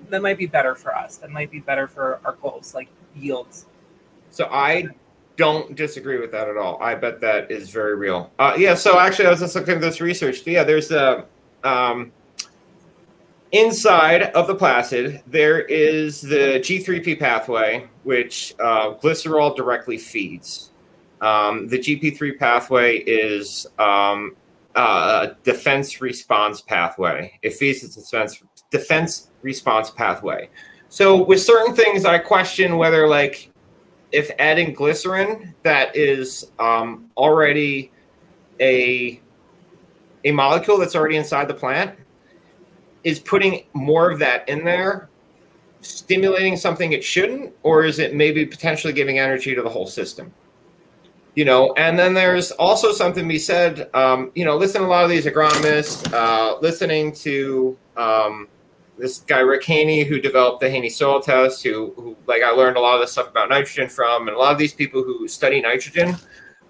that might be better for us that might be better for our goals like yields So I don't disagree with that at all. I bet that is very real. Uh, yeah. So actually, I was just looking at this research. Yeah, there's a um, inside of the plastid, there is the G3P pathway, which uh, glycerol directly feeds. Um, the GP3 pathway is um, uh, a defense response pathway. It feeds its defense defense response pathway. So with certain things, I question whether like if adding glycerin that is um, already a a molecule that's already inside the plant is putting more of that in there stimulating something it shouldn't or is it maybe potentially giving energy to the whole system you know and then there's also something be said um, you know listen to a lot of these agronomists uh, listening to um, this guy rick haney who developed the haney soil test who, who like i learned a lot of this stuff about nitrogen from and a lot of these people who study nitrogen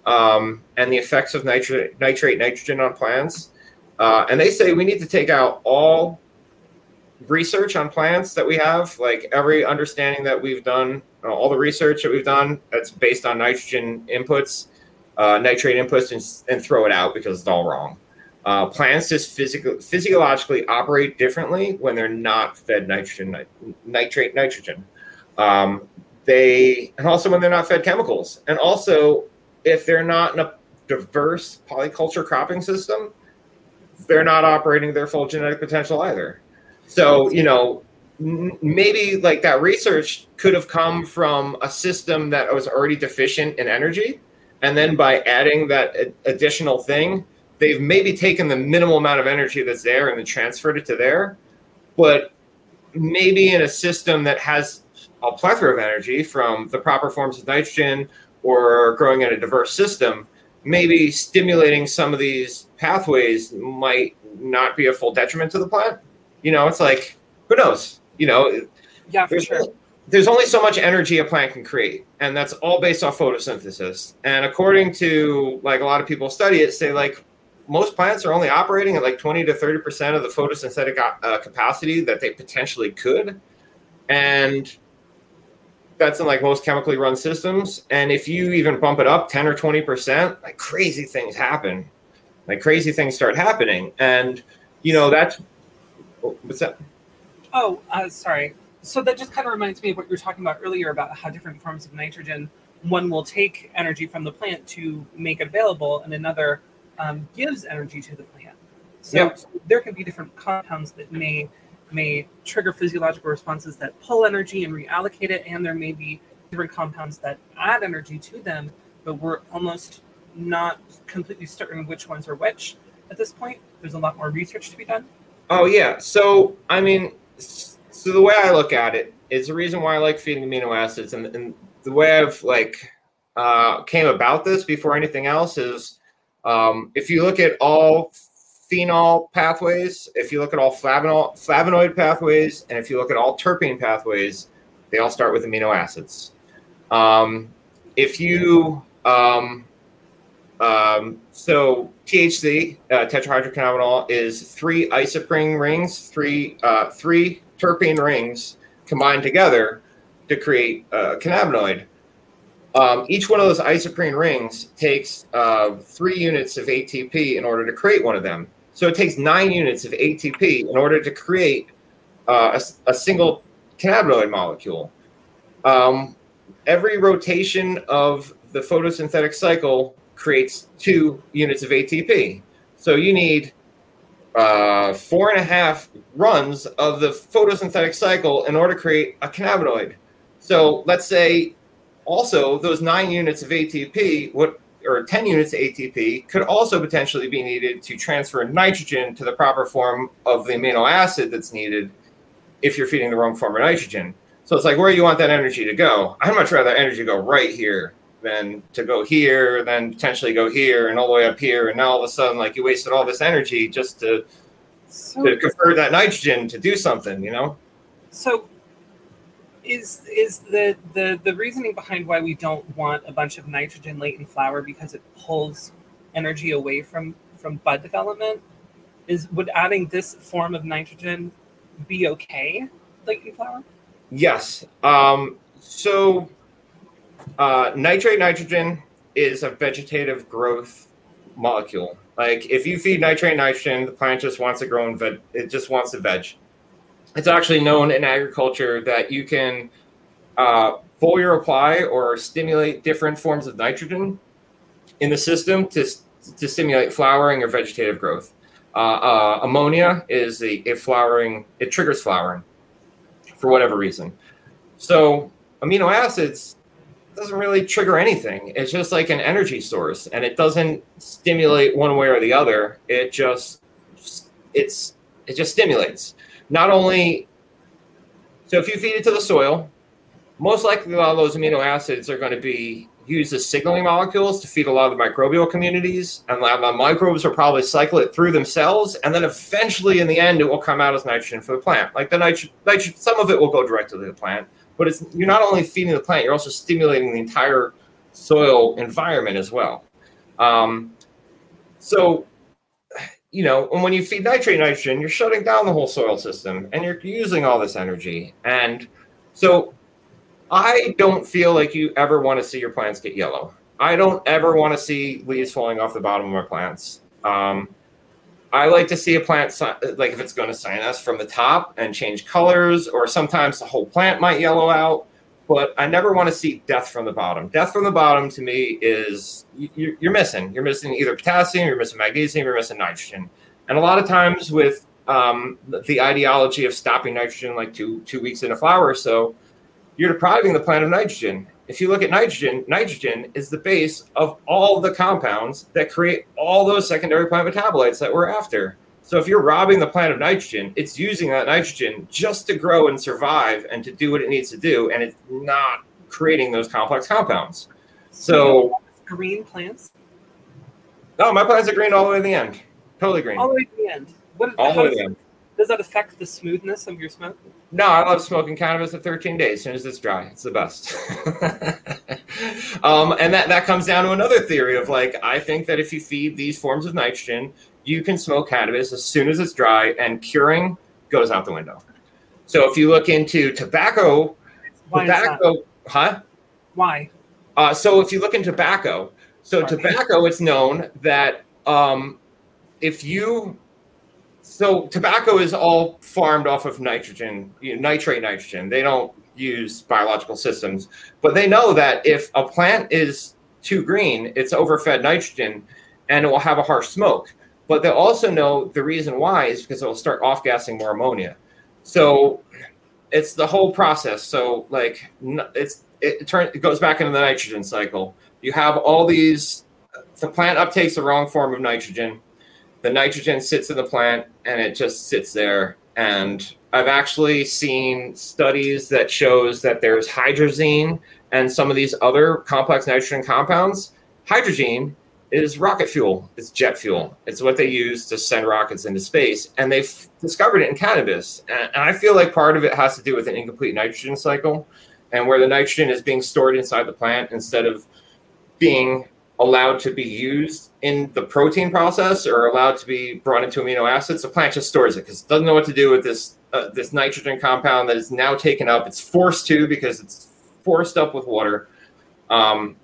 um, and the effects of nitrate nitrate nitrogen on plants uh, and they say we need to take out all research on plants that we have, like every understanding that we've done, uh, all the research that we've done that's based on nitrogen inputs, uh, nitrate inputs, and, and, throw it out because it's all wrong. Uh, plants just physical, physiologically operate differently when they're not fed nitrogen, nitrate, nitrogen. Um, they, and also when they're not fed chemicals. And also, if they're not in a diverse polyculture cropping system, they're not operating their full genetic potential either. So, you know, maybe like that research could have come from a system that was already deficient in energy. And then by adding that additional thing, they've maybe taken the minimal amount of energy that's there and then transferred it to there. But maybe in a system that has a plethora of energy from the proper forms of nitrogen or growing in a diverse system, maybe stimulating some of these pathways might not be a full detriment to the plant. You know, it's like who knows? You know, yeah, for sure. There's only so much energy a plant can create, and that's all based off photosynthesis. And according to like a lot of people study it, say like most plants are only operating at like 20 to 30 percent of the photosynthetic uh, capacity that they potentially could, and that's in like most chemically run systems. And if you even bump it up 10 or 20 percent, like crazy things happen. Like crazy things start happening, and you know that's what's that? Oh, uh, sorry. So that just kind of reminds me of what you were talking about earlier about how different forms of nitrogen, one will take energy from the plant to make it available, and another um, gives energy to the plant. So, yep. so there can be different compounds that may may trigger physiological responses that pull energy and reallocate it, and there may be different compounds that add energy to them, but we're almost not completely certain which ones are which at this point. There's a lot more research to be done. Oh yeah. So I mean, so the way I look at it is the reason why I like feeding amino acids, and, and the way I've like uh, came about this before anything else is um, if you look at all phenol pathways, if you look at all flavonol, flavonoid pathways, and if you look at all terpene pathways, they all start with amino acids. Um, if you um, um, so THC, uh, tetrahydrocannabinol, is three isoprene rings, three uh, three terpene rings combined together to create a cannabinoid. Um, each one of those isoprene rings takes uh, three units of ATP in order to create one of them. So it takes nine units of ATP in order to create uh, a, a, single cannabinoid molecule. Um, every rotation of the photosynthetic cycle creates two units of ATP. So you need uh, four and a half runs of the photosynthetic cycle in order to create a cannabinoid. So let's say also those nine units of ATP, what or 10 units of ATP, could also potentially be needed to transfer nitrogen to the proper form of the amino acid that's needed if you're feeding the wrong form of nitrogen. So it's like where do you want that energy to go. I'd much rather energy go right here than to go here, then potentially go here, and all the way up here, and now all of a sudden, like you wasted all this energy just to so, to convert that nitrogen to do something, you know. So, is is the the the reasoning behind why we don't want a bunch of nitrogen late in flower because it pulls energy away from from bud development? Is would adding this form of nitrogen be okay late in flower? Yes. Um, so uh, nitrate nitrogen is a vegetative growth molecule. Like if you feed nitrate nitrogen, the plant just wants to grow and veg- it just wants to veg. It's actually known in agriculture that you can uh, foliar apply or stimulate different forms of nitrogen in the system to, to stimulate flowering or vegetative growth. Uh, uh, ammonia is a, flowering, it triggers flowering for whatever reason. So amino acids doesn't really trigger anything. It's just like an energy source and it doesn't stimulate one way or the other. It just, it's, it just stimulates. Not only, so if you feed it to the soil, most likely a lot of those amino acids are going to be used as signaling molecules to feed a lot of the microbial communities, and the microbes will probably cycle it through themselves, and then eventually, in the end, it will come out as nitrogen for the plant. Like the nitrogen, nitrogen some of it will go directly to the plant, but it's you're not only feeding the plant, you're also stimulating the entire soil environment as well. Um, so, you know, and when you feed nitrate nitrogen, you're shutting down the whole soil system, and you're using all this energy, and so I don't feel like you ever want to see your plants get yellow. I don't ever want to see leaves falling off the bottom of my plants. Um, I like to see a plant like if it's going to senesce from the top and change colors, or sometimes the whole plant might yellow out. But I never want to see death from the bottom. Death from the bottom to me is you're missing. You're missing either potassium, you're missing magnesium, you're missing nitrogen. And a lot of times with um, the ideology of stopping nitrogen like two two weeks in a flower or so, you're depriving the plant of nitrogen. If you look at nitrogen, nitrogen is the base of all the compounds that create all those secondary plant metabolites that we're after. So if you're robbing the plant of nitrogen, it's using that nitrogen just to grow and survive and to do what it needs to do, and it's not creating those complex compounds. So green plants. No, my plants are green all the way to the end. Totally green. All the way to the end. What, all the way to the end. Does that affect the smoothness of your smoke? No, I love smoking cannabis at 13 days. As soon as it's dry, it's the best. um, and that, that comes down to another theory of like, I think that if you feed these forms of nitrogen, you can smoke cannabis as soon as it's dry, and curing goes out the window. So if you look into tobacco, Why tobacco, huh? Why? Uh, so if you look into tobacco, so Sorry. tobacco, it's known that um, if you so tobacco is all farmed off of nitrogen, you know, nitrate nitrogen. They don't use biological systems, but they know that if a plant is too green, it's overfed nitrogen and it will have a harsh smoke. But they'll also know the reason why is because it will start off gassing more ammonia. So it's the whole process. So like it's it turns it goes back into the nitrogen cycle. You have all these the plant uptakes the wrong form of nitrogen the nitrogen sits in the plant and it just sits there and i've actually seen studies that shows that there's hydrazine and some of these other complex nitrogen compounds hydrazine is rocket fuel it's jet fuel it's what they use to send rockets into space and they've discovered it in cannabis and i feel like part of it has to do with an incomplete nitrogen cycle and where the nitrogen is being stored inside the plant instead of being allowed to be used in the protein process or allowed to be brought into amino acids, the plant just stores it because it doesn't know what to do with this uh, this nitrogen compound that is now taken up. It's forced to because it's forced up with water, um,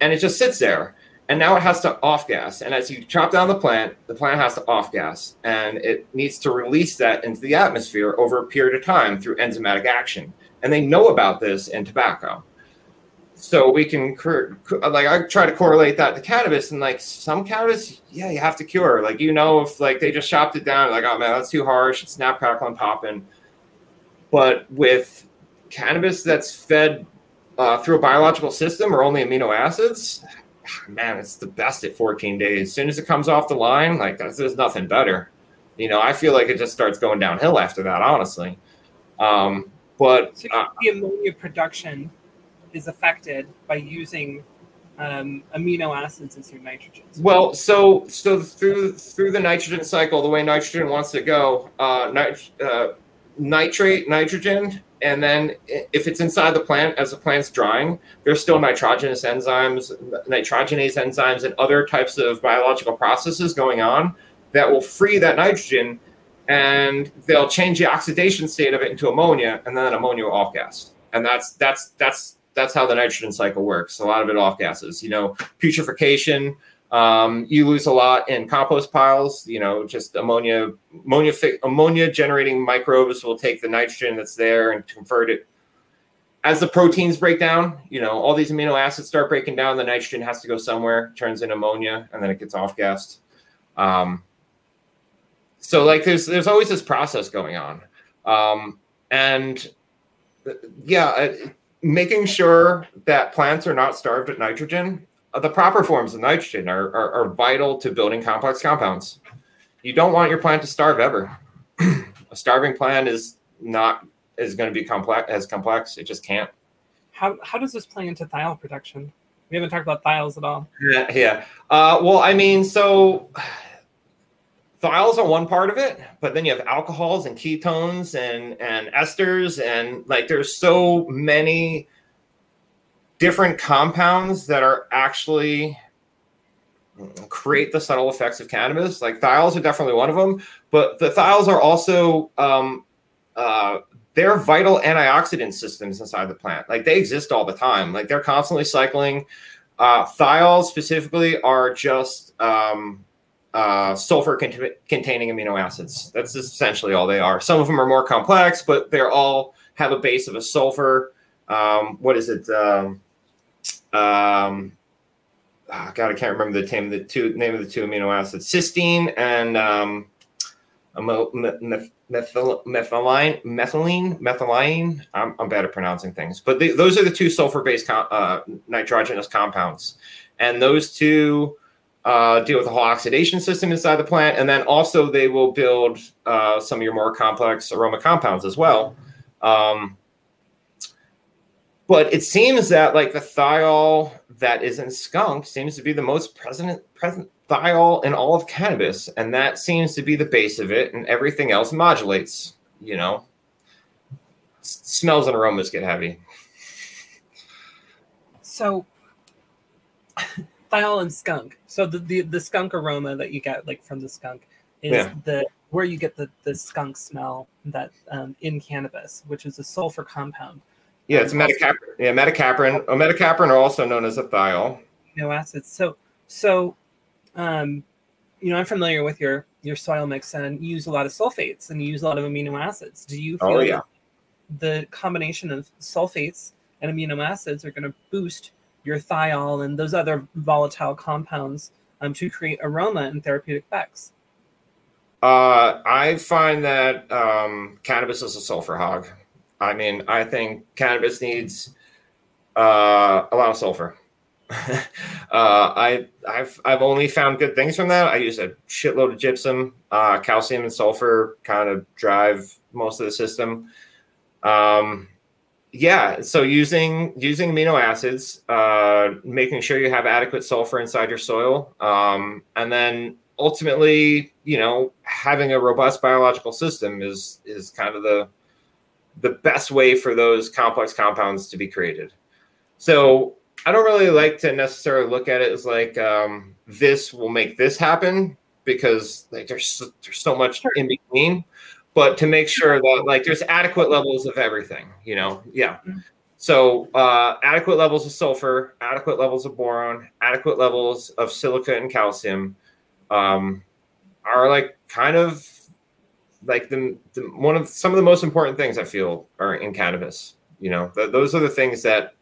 and it just sits there. And now it has to off gas. And as you chop down the plant, the plant has to off gas, and it needs to release that into the atmosphere over a period of time through enzymatic action. And they know about this in tobacco so we can like I try to correlate that to cannabis and like some cannabis, yeah, you have to cure. Like you know, if like they just chopped it down, like oh man, that's too harsh. It's snap, crackle, and popping. But with cannabis that's fed uh, through a biological system or only amino acids, man, it's the best at 14 days. As soon as it comes off the line, like there's nothing better. You know, I feel like it just starts going downhill after that, honestly. Um, but so uh, the ammonia production is affected by using um, amino acids as your nitrogen. Well, so so through through the nitrogen cycle, the way nitrogen wants to go, uh, nit- uh, nitrate nitrogen, and then if it's inside the plant as the plant's drying, there's still nitrogenous enzymes, nitrogenase enzymes, and other types of biological processes going on that will free that nitrogen, and they'll change the oxidation state of it into ammonia, and then ammonia will off gas, and that's that's that's that's how the nitrogen cycle works. A lot of it off gases. You know, putrefaction Um, you lose a lot in compost piles. You know, just ammonia, ammonia, ammonia generating microbes will take the nitrogen that's there and convert it. As the proteins break down, you know, all these amino acids start breaking down. The nitrogen has to go somewhere, turns in ammonia, and then it gets off gassed. Um, so, like, there's there's always this process going on, um, and uh, yeah, uh, making sure that plants are not starved at nitrogen the proper forms of nitrogen are, are, are, vital to building complex compounds. You don't want your plant to starve ever. a starving plant is not is going to be complex as complex. It just can't. How how does this play into thiol production? We haven't talked about thiols at all. Yeah, yeah. Uh, well, I mean, so thiols are one part of it, but then you have alcohols and ketones and and esters and like there's so many different compounds that are actually create the subtle effects of cannabis. Like thiols are definitely one of them, but the thiols are also um, uh, they're vital antioxidant systems inside the plant. Like they exist all the time. Like they're constantly cycling. Uh, thiols specifically are just um, uh, sulfur cont- containing amino acids. That's essentially all they are. Some of them are more complex, but they're all have a base of a sulfur. Um, what is it? Um, um, oh God, I can't remember the name of the two name of the two amino acids, cysteine and um, methyl, methylene, methylene, methylene. I'm, I'm bad at pronouncing things, but the, those are the two sulfur-based com- uh, nitrogenous compounds, and those two uh, deal with the whole oxidation system inside the plant, and then also they will build uh, some of your more complex aroma compounds as well. Um, but it seems that like the thiol that is in skunk seems to be the most present present thiol in all of cannabis, and that seems to be the base of it, and everything else modulates. You know, S- smells and aromas get heavy. So, thiol and skunk. So the, the the skunk aroma that you get like from the skunk is yeah. the where you get the the skunk smell that um, in cannabis, which is a sulfur compound yeah, it's metacaprin. Yeah, metacaprin. Oh, metacaprin are also known as a thiol. Amino acids. So, so, um, you know, I'm familiar with your your soil mix, and you use a lot of sulfates and you use a lot of amino acids. Do you oh, feel oh, yeah. the combination of sulfates and amino acids are going to boost your thiol and those other volatile compounds um, to create aroma and therapeutic effects? Uh, I find that um, cannabis is a sulfur hog. I mean, I think cannabis needs uh, a lot of sulfur. uh, I I've I've only found good things from that. I use a shitload of gypsum, uh, calcium and sulfur kind of drive most of the system. Um, yeah, so using using amino acids, uh, making sure you have adequate sulfur inside your soil, um, and then ultimately, you know, having a robust biological system is is kind of the the best way for those complex compounds to be created. So I don't really like to necessarily look at it as like um, this will make this happen because like there's so, there's so much in between. But to make sure that like there's adequate levels of everything, you know, yeah. Mm-hmm. So uh, adequate levels of sulfur, adequate levels of boron, adequate levels of silica and calcium um, are like kind of like the, the, one of some of the most important things I feel are in cannabis. You know, th- those are the things that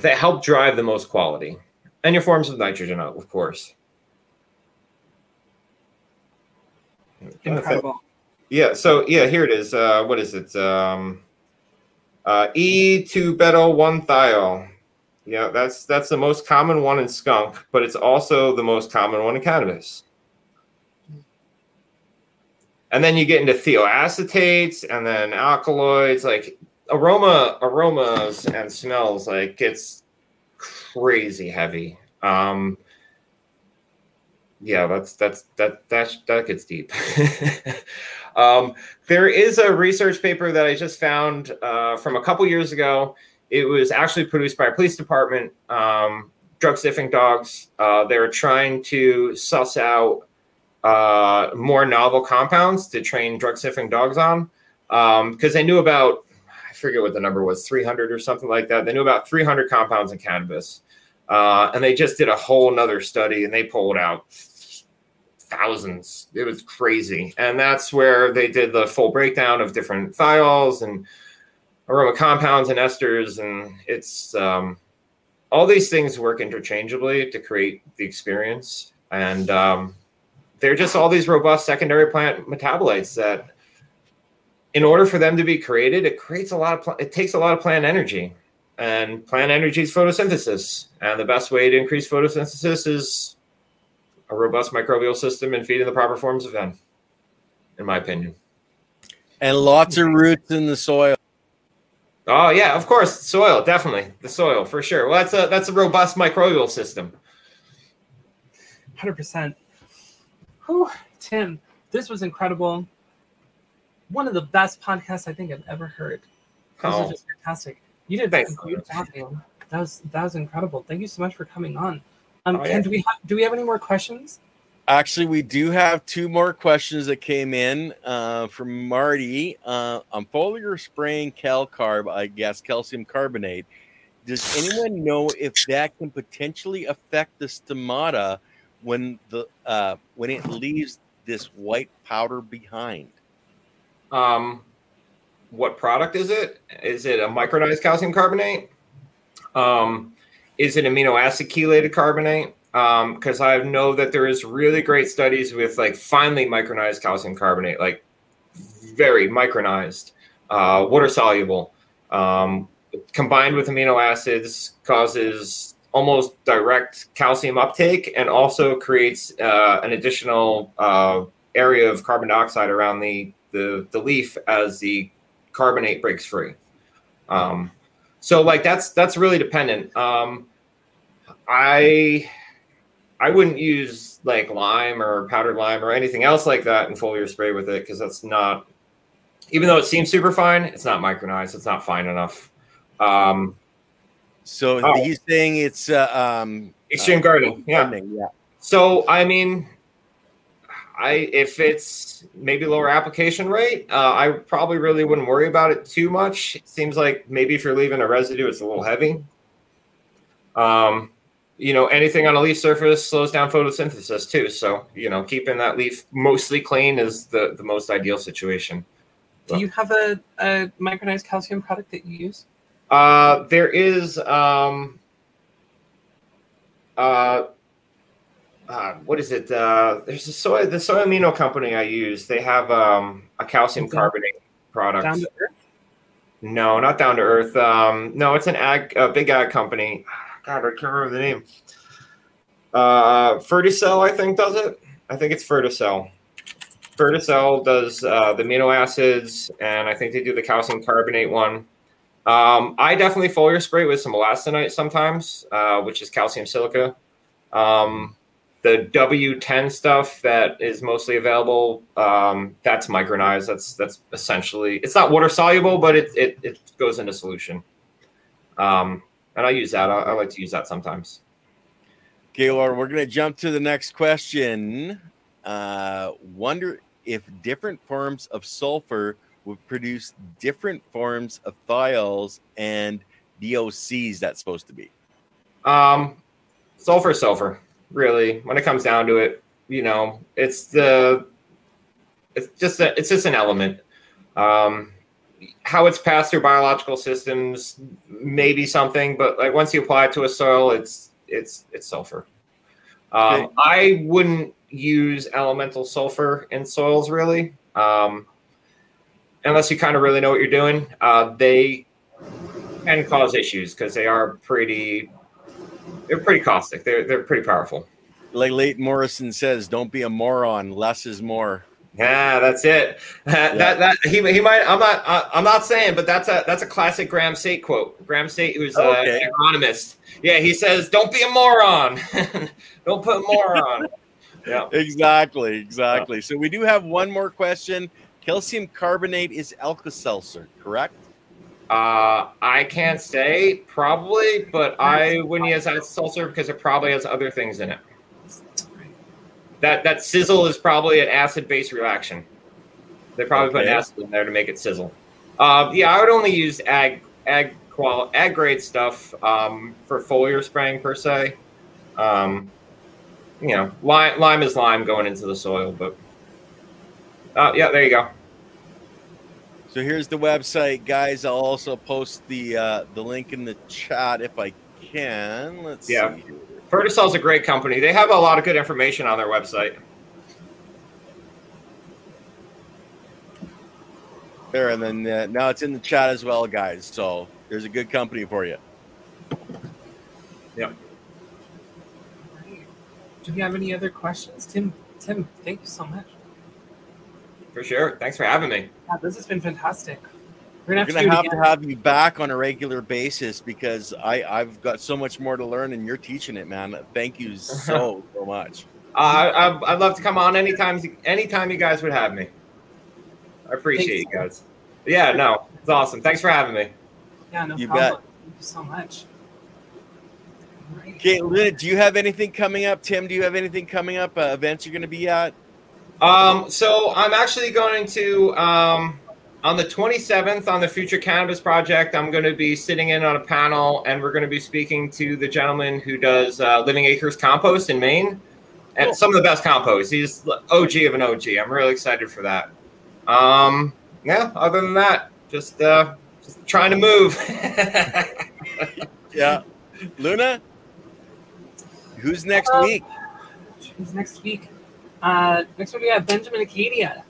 that help drive the most quality, and your forms of nitrogen, of course. Incredible. Yeah. So yeah, here it is. Uh, what is it? Um, uh, E2 betyl one thiol. Yeah, that's that's the most common one in skunk, but it's also the most common one in cannabis and then you get into thioacetates and then alkaloids like aroma aromas and smells like it's crazy heavy. Um yeah that's that's that that that gets deep. Um there is a research paper that i just found uh, from a couple years ago. It was actually produced by a police department um drug sniffing dogs. Uh, they were trying to suss out uh, more novel compounds to train drug sniffing dogs on because um, they knew about I forget what the number was 300 or something like that. They knew about 300 compounds in cannabis. Uh, and they just did a whole nother study and they pulled out thousands. It was crazy. And that's where they did the full breakdown of different thiols and aroma compounds and esters. And it's um, all these things work interchangeably to create the experience. And um, they're just all these robust secondary plant metabolites that, in order for them to be created, it creates a lot of, pl- it takes a lot of plant energy. And plant energy is photosynthesis. And the best way to increase photosynthesis is a robust microbial system and feeding the proper forms of N, in my opinion. And lots of roots in the soil. Oh yeah, of course, soil definitely the soil for sure. Well, that's a that's a robust microbial system. Hundred percent. Whew, Tim, this was incredible. One of the best podcasts I think I've ever heard. This Oh. was just fantastic. You did Thanks. a good job, man. That was that was incredible. Thank you so much for coming on. Um, Oh, Ken, yeah. do we have do we have any more questions? Actually, we do have two more questions that came in uh, from Marty. Uh, on foliar spraying calcarb, I guess calcium carbonate. Does anyone know if that can potentially affect the stomata when the uh, when it leaves this white powder behind? Um, what product is it? Is it a micronized calcium carbonate? Um, is it amino acid chelated carbonate? Because I know that there is really great studies with like finely micronized calcium carbonate, like very micronized, uh, water soluble, um, combined with amino acids, causes almost direct calcium uptake and also creates uh, an additional uh, area of carbon dioxide around the, the the leaf as the carbonate breaks free. Um, so like that's that's really dependent. Um, I I wouldn't use like lime or powdered lime or anything else like that in foliar spray with it because that's not even though it seems super fine, it's not micronized. It's not fine enough. Um, So Oh. he's saying it's uh, um, extreme gardening, yeah. gardening, yeah. So I mean, I if it's maybe lower application rate, uh, I probably really wouldn't worry about it too much. It seems like maybe if you're leaving a residue, it's a little heavy. Um, you know, anything on a leaf surface slows down photosynthesis too. So you know, keeping that leaf mostly clean is the the most ideal situation. Do you have a, a micronized calcium product that you use? Uh, there is um, uh, uh, what is it? Uh, there's a soy the soy amino company I use. They have um, a calcium carbonate product. Down to earth? no, not down to earth. Um, no, it's an ag, a big ag company. God, I can't remember the name. Uh, Ferticell, I think, does it. I think it's Ferticell. Ferticell does uh, the amino acids, and I think they do the calcium carbonate one. Um, I definitely foliar spray with some wollastonite sometimes, uh, which is calcium silica. Um, the W10 stuff that is mostly available, um, that's micronized. That's that's essentially it's not water soluble, but it it, it goes into solution. Um, and I use that. I, I like to use that sometimes. Gaylord, we're going to jump to the next question. Uh, wonder if different forms of sulfur would produce different forms of thiols and DOCs. That's supposed to be. Um, sulfur, sulfur. Really, when it comes down to it, you know, it's the it's just a, it's just an element. Um, how it's passed through biological systems may be something, but like once you apply it to a soil, it's it's it's sulfur. Um, Okay. I wouldn't use elemental sulfur in soils really, um, unless you kind of really know what you're doing. Uh, they can cause issues because they are pretty they're pretty caustic. They're they're pretty powerful. Like Leighton Morrison says, don't be a moron. Less is more. Yeah, that's it. that that he, he might. I'm not. I, I'm not saying, but that's a that's a classic Graeme Sait quote. Graeme Sait, who's uh, Okay. an agronomist. Yeah, he says, "Don't be a moron. Don't put moron." yeah. Exactly, exactly. So we do have one more question. Calcium carbonate is Alka-Seltzer, correct? Uh, I can't say probably, but I wouldn't use that seltzer because it probably has other things in it. That that sizzle is probably an acid base reaction. They probably put an acid in there to make it sizzle. Uh, yeah, I would only use ag ag qual ag grade stuff um, for foliar spraying per se. Um, you know, lime, lime is lime going into the soil, but uh, yeah, there you go. So here's the website, guys. I'll also post the uh, the link in the chat if I can. Let's Yeah. see. Here. Ferticell's a great company. They have a lot of good information on their website. There, and then uh, now it's in the chat as well, guys. So there's a good company for you. Yeah. Do you have any other questions, Tim? Tim, thank you so much. For sure. Thanks for having me. Yeah, this has been fantastic. We're gonna We're have gonna to have to have you back on a regular basis because I I've got so much more to learn, and you're teaching it, man. Thank you so so much. Uh, I, I'd love to come on anytime. Anytime you guys would have me. I appreciate Thanks. you guys. Yeah, no, it's awesome. Thanks for having me. Yeah, no You problem. bet. Thank you so much. Great. Okay, Lynn, do you have anything coming up? Tim, do you have anything coming up? Uh, events you're going to be at? Um, so I'm actually going to um, on the 27th on the Future Cannabis Project. I'm going to be sitting in on a panel, and we're going to be speaking to the gentleman who does uh, Living Acres Compost in Maine, and Cool. some of the best compost. He's OG of an OG. I'm really excited for that. Um, yeah. Other than that, just uh, just trying to move. Yeah. Luna? Who's next Um, week? Who's next week? Uh, next one we have Benjamin Acadia.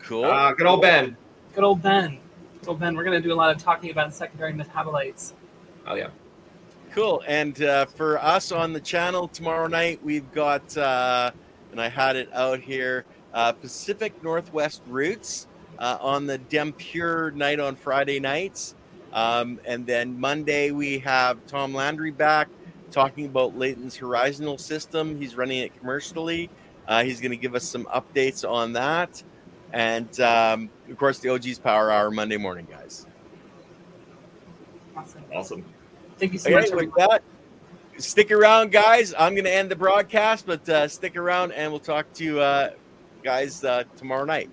Cool. uh, good old Ben. Good old Ben. Good old Ben. We're going to do a lot of talking about secondary metabolites. Oh yeah. Cool. And uh, for us on the channel tomorrow night, we've got, uh, and I had it out here, uh, Pacific Northwest Roots uh, on the Dempure night on Friday nights. Um, and then Monday, we have Tom Landry back talking about Leighton's Horizontal system. He's running it commercially. Uh, he's going to give us some updates on that. And um, of course, the OG's Power Hour Monday morning, guys. Awesome. Awesome. Thank you so Okay, much. with that, stick around, guys. I'm going to end the broadcast, but uh, stick around and we'll talk to you uh, guys uh, tomorrow night.